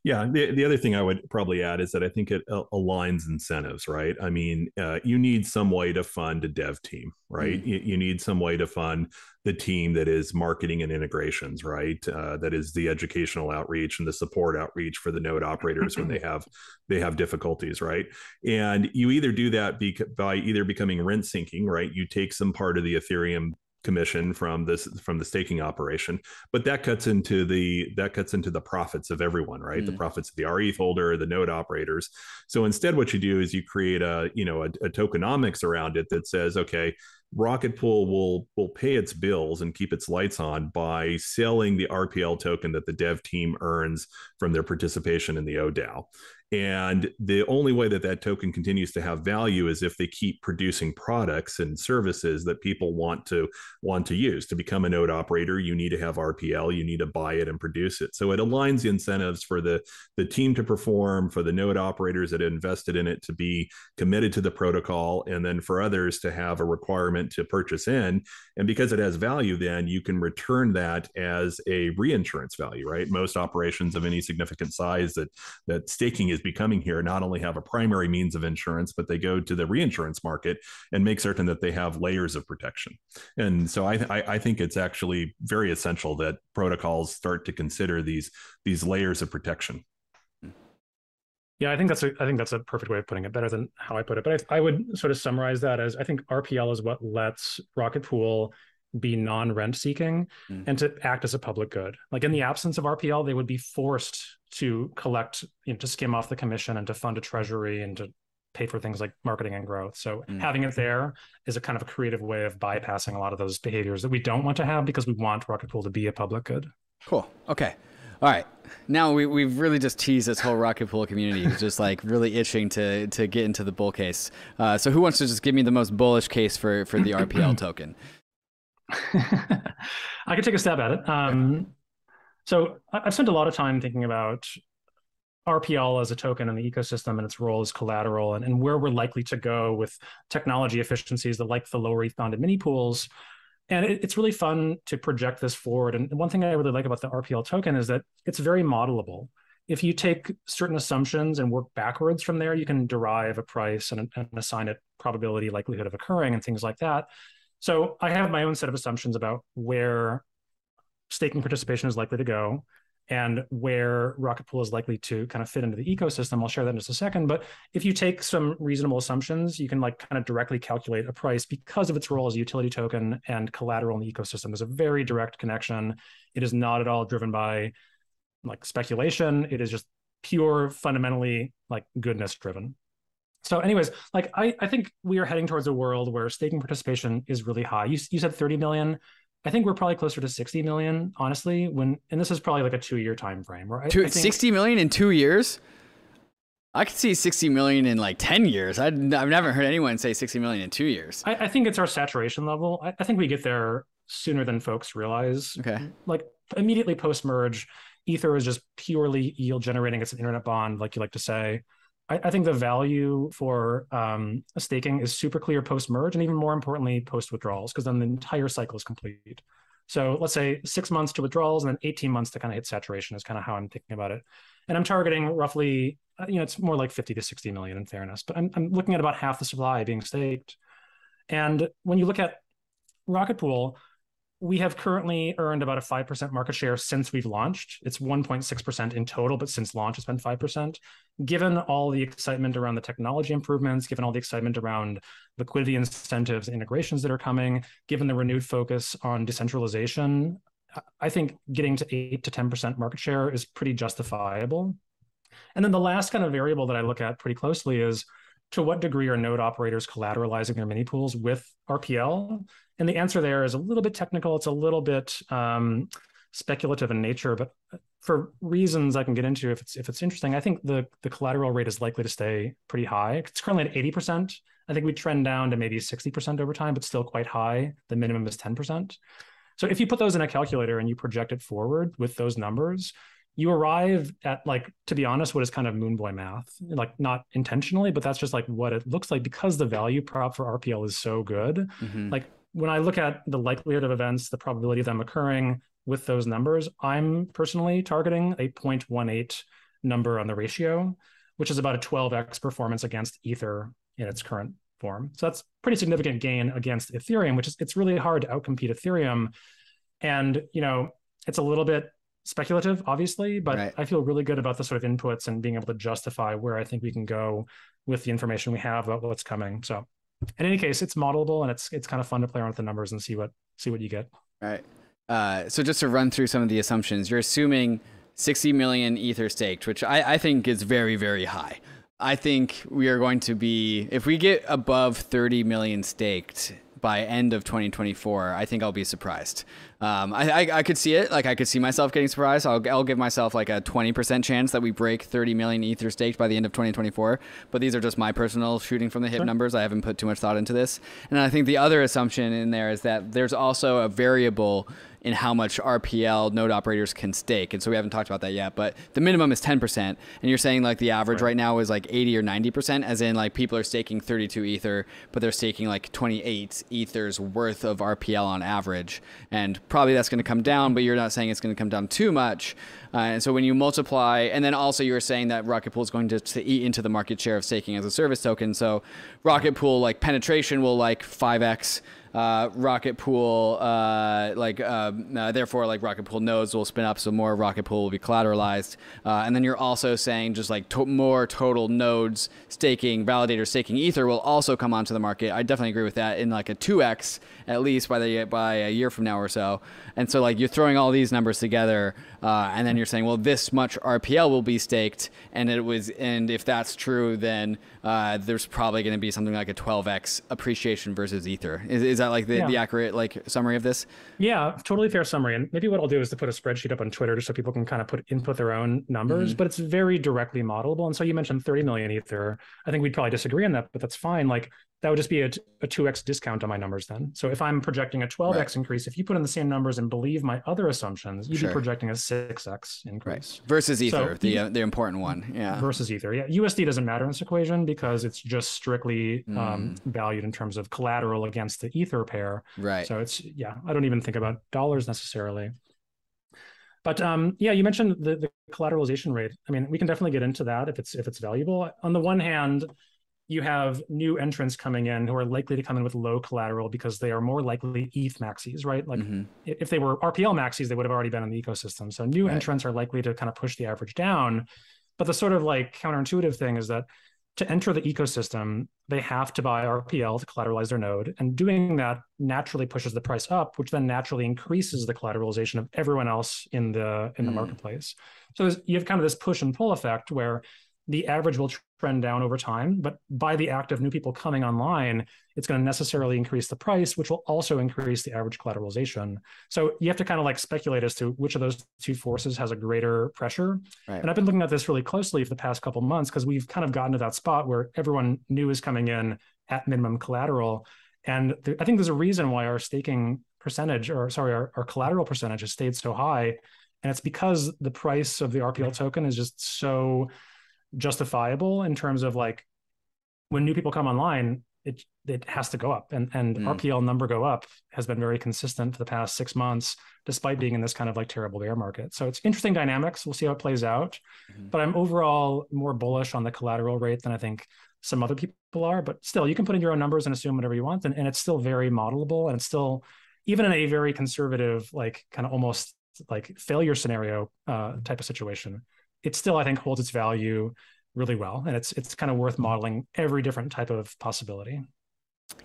Yeah, the, the other thing I would probably add is that I think it aligns incentives, right? I mean, uh, you need some way to fund a dev team, right? Mm-hmm. You, you, need some way to fund the team that is marketing and integrations, right? Uh, that is the educational outreach and the support outreach for the node operators when they have they have difficulties, right? And you either do that by either becoming rent seeking, right? You take some part of the Ethereum commission from this from the staking operation. But that cuts into the that cuts into the profits of everyone right? Mm. the profits of the reth holder the node operators. So instead what you do is you create a you know a, a tokenomics around it that says okay rocket pool will will pay its bills and keep its lights on by selling the rpl token that the dev team earns from their participation in the odao and the only way that that token continues to have value is if they keep producing products and services that people want to want to use. To become a node operator, you need to have RPL, you need to buy it and produce it. So it aligns the incentives for the the team to perform, for the node operators that invested in it to be committed to the protocol, and then for others to have a requirement to purchase in. And because it has value, then you can return that as a reinsurance value, right? Most operations of any significant size that that staking is becoming here not only have a primary means of insurance, but they go to the reinsurance market and make certain that they have layers of protection. And so I, I, I think it's actually very essential that protocols start to consider these these layers of protection. Yeah, I think that's a I think that's a perfect way of putting it, better than how I put it. But I, I would sort of summarize that as I think RPL is what lets Rocket Pool be non-rent seeking mm. and to act as a public good. Like in the absence of RPL, they would be forced to collect, you know, to skim off the commission and to fund a treasury and to pay for things like marketing and growth. So mm. having it there is a kind of a creative way of bypassing a lot of those behaviors that we don't want to have because we want Rocket Pool to be a public good. Cool. Okay. All right. Now we, we've really just teased this whole Rocket Pool community who's just like really itching to to get into the bull case. Uh, so who wants to just give me the most bullish case for for the RPL token? I could take a stab at it. Um, so I've spent a lot of time thinking about RPL as a token in the ecosystem and its role as collateral and, and where we're likely to go with technology efficiencies that like the lower ETH bonded mini pools. And it, it's really fun to project this forward. And one thing I really like about the RPL token is that it's very modelable. If you take certain assumptions and work backwards from there, you can derive a price and, and assign it probability, likelihood of occurring, and things like that. So I have my own set of assumptions about where staking participation is likely to go and where Rocket Pool is likely to kind of fit into the ecosystem. I'll share that in just a second. But if you take some reasonable assumptions, you can like kind of directly calculate a price because of its role as a utility token and collateral in the ecosystem. There's a very direct connection. It is not at all driven by like speculation. It is just pure, fundamentally like goodness driven. So, anyways, like I, I think we are heading towards a world where staking participation is really high. You, you said 30 million. I think we're probably closer to 60 million, honestly. When and this is probably like a two-year time frame, right? Two, I think, 60 million in two years? I could see 60 million in like 10 years. i have never heard anyone say 60 million in two years. I, I think it's our saturation level. I, I, think we get there sooner than folks realize. Okay. Like immediately post merge, Ether is just purely yield generating. It's an internet bond, like you like to say. I, I think the value for um, staking is super clear post merge and even more importantly, post withdrawals, because then the entire cycle is complete. So let's say six months to withdrawals and then 18 months to kind of hit saturation is kind of how I'm thinking about it. And I'm targeting roughly, uh, you know, it's more like 50 to 60 million in fairness, but I'm, I'm looking at about half the supply being staked. And when you look at Rocket Pool, we have currently earned about a 5% market share since we've launched. It's 1.6% in total, but since launch, it's been 5%. Given all the excitement around the technology improvements, given all the excitement around liquidity incentives, integrations that are coming, given the renewed focus on decentralization I think getting to eight to 10% market share is pretty justifiable. And then the last kind of variable that I look at pretty closely is to what degree are node operators collateralizing their mini pools with RPL? And the answer there is a little bit technical. It's a little bit um, speculative in nature, but for reasons I can get into if it's if it's interesting, I think the the collateral rate is likely to stay pretty high. It's currently at eighty percent. I think we trend down to maybe sixty percent over time, but still quite high. The minimum is ten percent. So if you put those in a calculator and you project it forward with those numbers, you arrive at like to be honest what is kind of moon boy math like not intentionally but that's just like what it looks like because the value prop for rpl is so good. Mm-hmm. like when i look at the likelihood of events the probability of them occurring with those numbers i'm personally targeting a 0.18 number on the ratio which is about a 12x performance against ether in its current form. So that's pretty significant gain against ethereum which is it's really hard to outcompete ethereum. And you know it's a little bit speculative, obviously, but right. I feel really good about the sort of inputs and being able to justify where I think we can go with the information we have about what's coming. So, in any case, it's modelable and it's it's kind of fun to play around with the numbers and see what see what you get. Right. Uh, so just to run through some of the assumptions, you're assuming 60 million ether staked, which I, I think is very very high. I think we are going to be if we get above 30 million staked by end of 2024, I think I'll be surprised. Um, I, I, I, could see it. Like I could see myself getting surprised. I'll, I'll give myself like a 20% chance that we break 30 million ether staked by the end of 2024. But these are just my personal shooting from the hip sure. numbers. I haven't put too much thought into this. And I think the other assumption in there is that there's also a variable in how much RPL node operators can stake. And so we haven't talked about that yet, but the minimum is 10%. And you're saying like the average right, right now is like 80 or 90%, as in like people are staking 32 Ether, but they're staking like 28 Ethers worth of RPL on average. And probably that's going to come down, but you're not saying it's going to come down too much. Uh, and so when you multiply, and then also you were saying that Rocket Pool is going to, to eat into the market share of staking as a service token. So Rocket Pool like penetration will like 5x uh, Rocket Pool, uh, like um, uh, therefore, like Rocket Pool nodes will spin up, so more Rocket Pool will be collateralized. Uh, and then you're also saying just like to- more total nodes staking, validator staking Ether will also come onto the market. I definitely agree with that in like a 2x at least by the by a year from now or so. And so like you're throwing all these numbers together, uh, and then you're saying, well, this much RPL will be staked, and it was, and if that's true, then uh, there's probably going to be something like a 12x appreciation versus Ether. Is, is that like the, yeah. the accurate like summary of this? Yeah, totally fair summary. And maybe what I'll do is to put a spreadsheet up on Twitter just so people can kind of put input their own numbers, mm-hmm. but it's very directly modelable. And so you mentioned 30 million Ether. I think we'd probably disagree on that, but that's fine. Like that would just be a, a 2x discount on my numbers then. So if I'm projecting a 12x right. increase, if you put in the same numbers and believe my other assumptions, you'd sure. be projecting a 6x increase. Right. Versus Ether, so, the uh, the important one. Yeah. Versus Ether. Yeah. USD doesn't matter in this equation because it's just strictly um, mm. um, valued in terms of collateral against the Ether pair. Right. So it's, yeah, I don't even think about dollars necessarily. But um, yeah, you mentioned the, the collateralization rate. I mean, we can definitely get into that if it's if it's valuable. On the one hand, you have new entrants coming in who are likely to come in with low collateral because they are more likely ETH maxis, right? Like mm-hmm. if they were RPL maxis, they would have already been in the ecosystem. So new right. entrants are likely to kind of push the average down. But the sort of like counterintuitive thing is that to enter the ecosystem, they have to buy RPL to collateralize their node. And doing that naturally pushes the price up, which then naturally increases the collateralization of everyone else in the in the mm. marketplace. So you have kind of this push and pull effect where the average will trend down over time. But by the act of new people coming online, it's going to necessarily increase the price, which will also increase the average collateralization. So you have to kind of like speculate as to which of those two forces has a greater pressure. Right. And I've been looking at this really closely for the past couple months because we've kind of gotten to that spot where everyone new is coming in at minimum collateral. And th- I think there's a reason why our staking percentage, or sorry, our, our collateral percentage has stayed so high. And it's because the price of the RPL token is just so justifiable in terms of like when new people come online, it it has to go up, and and mm. RPL number go up has been very consistent for the past six months, despite being in this kind of like terrible bear market. So it's interesting dynamics. We'll see how it plays out, mm-hmm. but I'm overall more bullish on the collateral rate than I think some other people are. But still, you can put in your own numbers and assume whatever you want, and, and it's still very modelable, and it's still even in a very conservative, like kind of almost like failure scenario uh, type of situation it still I think holds its value really well, and it's it's kind of worth modeling every different type of possibility.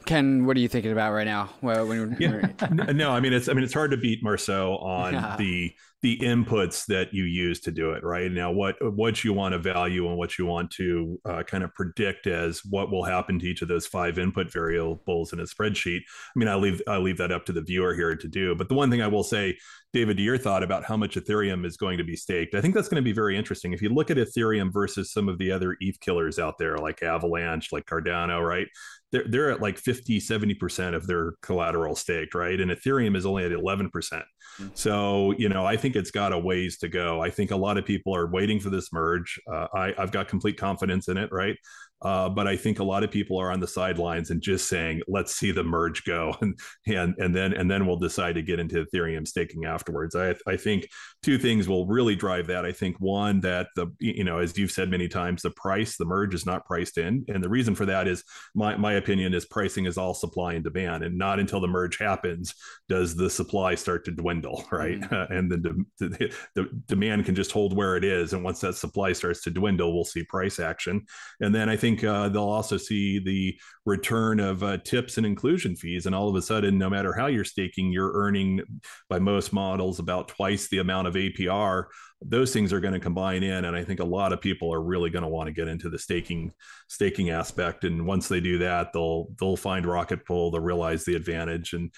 Ken, what are you thinking about right now? Well, when, yeah. no, I mean it's I mean it's hard to beat Marceau on yeah. the the inputs that you use to do it right now what what you want to value and what you want to uh, kind of predict as what will happen to each of those five input variables in a spreadsheet i mean i leave i leave that up to the viewer here to do but the one thing i will say david to your thought about how much ethereum is going to be staked i think that's going to be very interesting. If you look at ethereum versus some of the other eth killers out there like avalanche like cardano right? They're, they're at like 50 70% of their collateral staked right? And ethereum is only at 11% mm-hmm. so you know i think it's got a ways to go. I think a lot of people are waiting for this merge. Uh, I, i've got complete confidence in it right uh, but I think a lot of people are on the sidelines and just saying, "Let's see the merge go," and and and then and then we'll decide to get into Ethereum staking afterwards. I I think two things will really drive that. I think one that the you know as you've said many times, the price the merge is not priced in, and the reason for that is my my opinion is pricing is all supply and demand, and not until the merge happens does the supply start to dwindle, right? Mm-hmm. and the, the the demand can just hold where it is, and once that supply starts to dwindle, we'll see price action, and then I think think uh, they'll also see the return of uh, tips and inclusion fees. And all of a sudden, no matter how you're staking, you're earning by most models about twice the amount of APR. Those things are going to combine in, and I think a lot of people are really going to want to get into the staking staking aspect. And once they do that, they'll they'll find Rocket Pool. They'll realize the advantage, and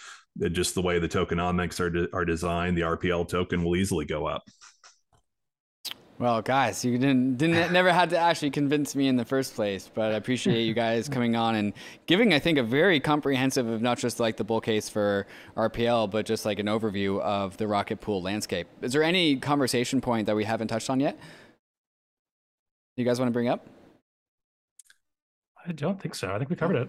just the way the tokenomics are de- are designed, the RPL token will easily go up. Well, guys, you didn't didn't never had to actually convince me in the first place, but I appreciate you guys coming on and giving, I think, a very comprehensive of not just like the bull case for RPL, but just like an overview of the rocket pool landscape. Is there any conversation point that we haven't touched on yet? You guys want to bring up? I don't think so. I think we covered it.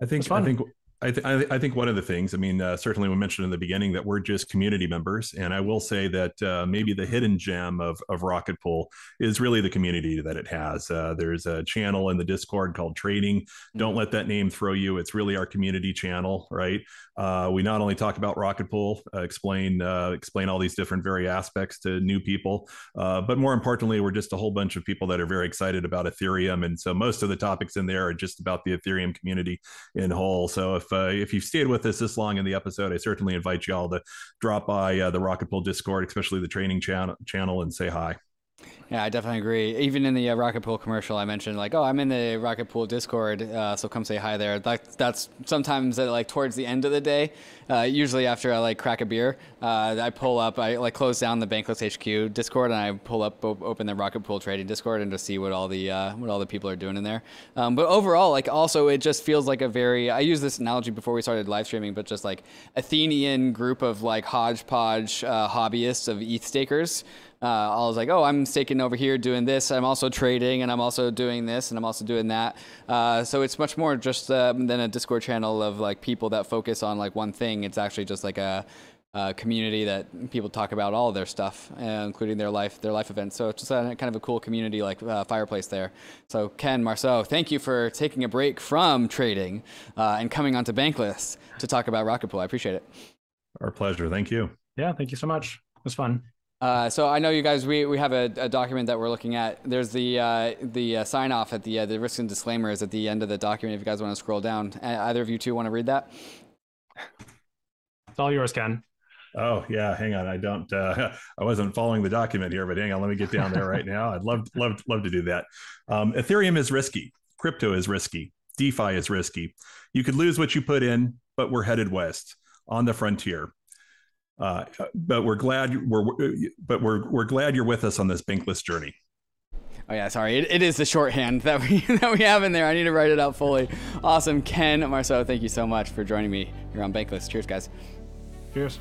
I think I think I, th- I, think one of the things, I mean, uh, certainly we mentioned in the beginning that we're just community members, and I will say that uh, maybe the hidden gem of of Rocket Pool is really the community that it has. Uh, there's a channel in the Discord called Trading. Don't let that name throw you. It's really our community channel, right? Uh, we not only talk about Rocket Pool, uh, explain uh, explain all these different very aspects to new people, but more importantly, we're just a whole bunch of people that are very excited about Ethereum, and so most of the topics in there are just about the Ethereum community in whole. So if uh, if you've stayed with us this long in the episode, I certainly invite you all to drop by uh, the Rocket Pool Discord, especially the trading channel, channel, and say hi. Yeah, I definitely agree. Even in the uh, Rocket Pool commercial, I mentioned like, oh, I'm in the Rocket Pool Discord, uh, so come say hi there. That, that's sometimes at, like towards the end of the day, uh, usually after I like crack a beer, uh, I pull up, I like close down the Bankless HQ Discord, and I pull up, op- open the Rocket Pool Trading Discord, and to see what all the uh, what all the people are doing in there. Um, but overall, like also, it just feels like a very. I used this analogy before we started live streaming, but just like Athenian group of like hodgepodge uh, hobbyists of ETH stakers uh, I was like, oh, I'm staking over here doing this. I'm also trading and I'm also doing this and I'm also doing that. Uh, so it's much more just uh, than a Discord channel of like people that focus on like one thing. It's actually just like a, a community that people talk about all their stuff, uh, including their life, their life events. So it's just a, kind of a cool community like uh, fireplace there. So Ken Marceau, thank you for taking a break from trading uh, and coming onto Bankless to talk about Rocket Pool. I appreciate it. Our pleasure. Thank you. Yeah, thank you so much. It was fun. Uh, so I know you guys. We, we have a, a document that we're looking at. There's the uh, the uh, sign off at the uh, the risks and disclaimers at the end of the document. If you guys want to scroll down, either of you two want to read that? It's all yours, Ken. Oh yeah, hang on. I don't. Uh, I wasn't following the document here, but hang on. Let me get down there right now. I'd love love love to do that. Um, Ethereum is risky. Crypto is risky. DeFi is risky. You could lose what you put in, but we're headed west on the frontier. Uh, but we're glad we're but we're we're glad you're with us on this bankless journey. Oh yeah, sorry. It, it is the shorthand that we that we have in there. I need to write it out fully. Awesome, Ken Marceau. Thank you so much for joining me here on Bankless. Cheers, guys. Cheers.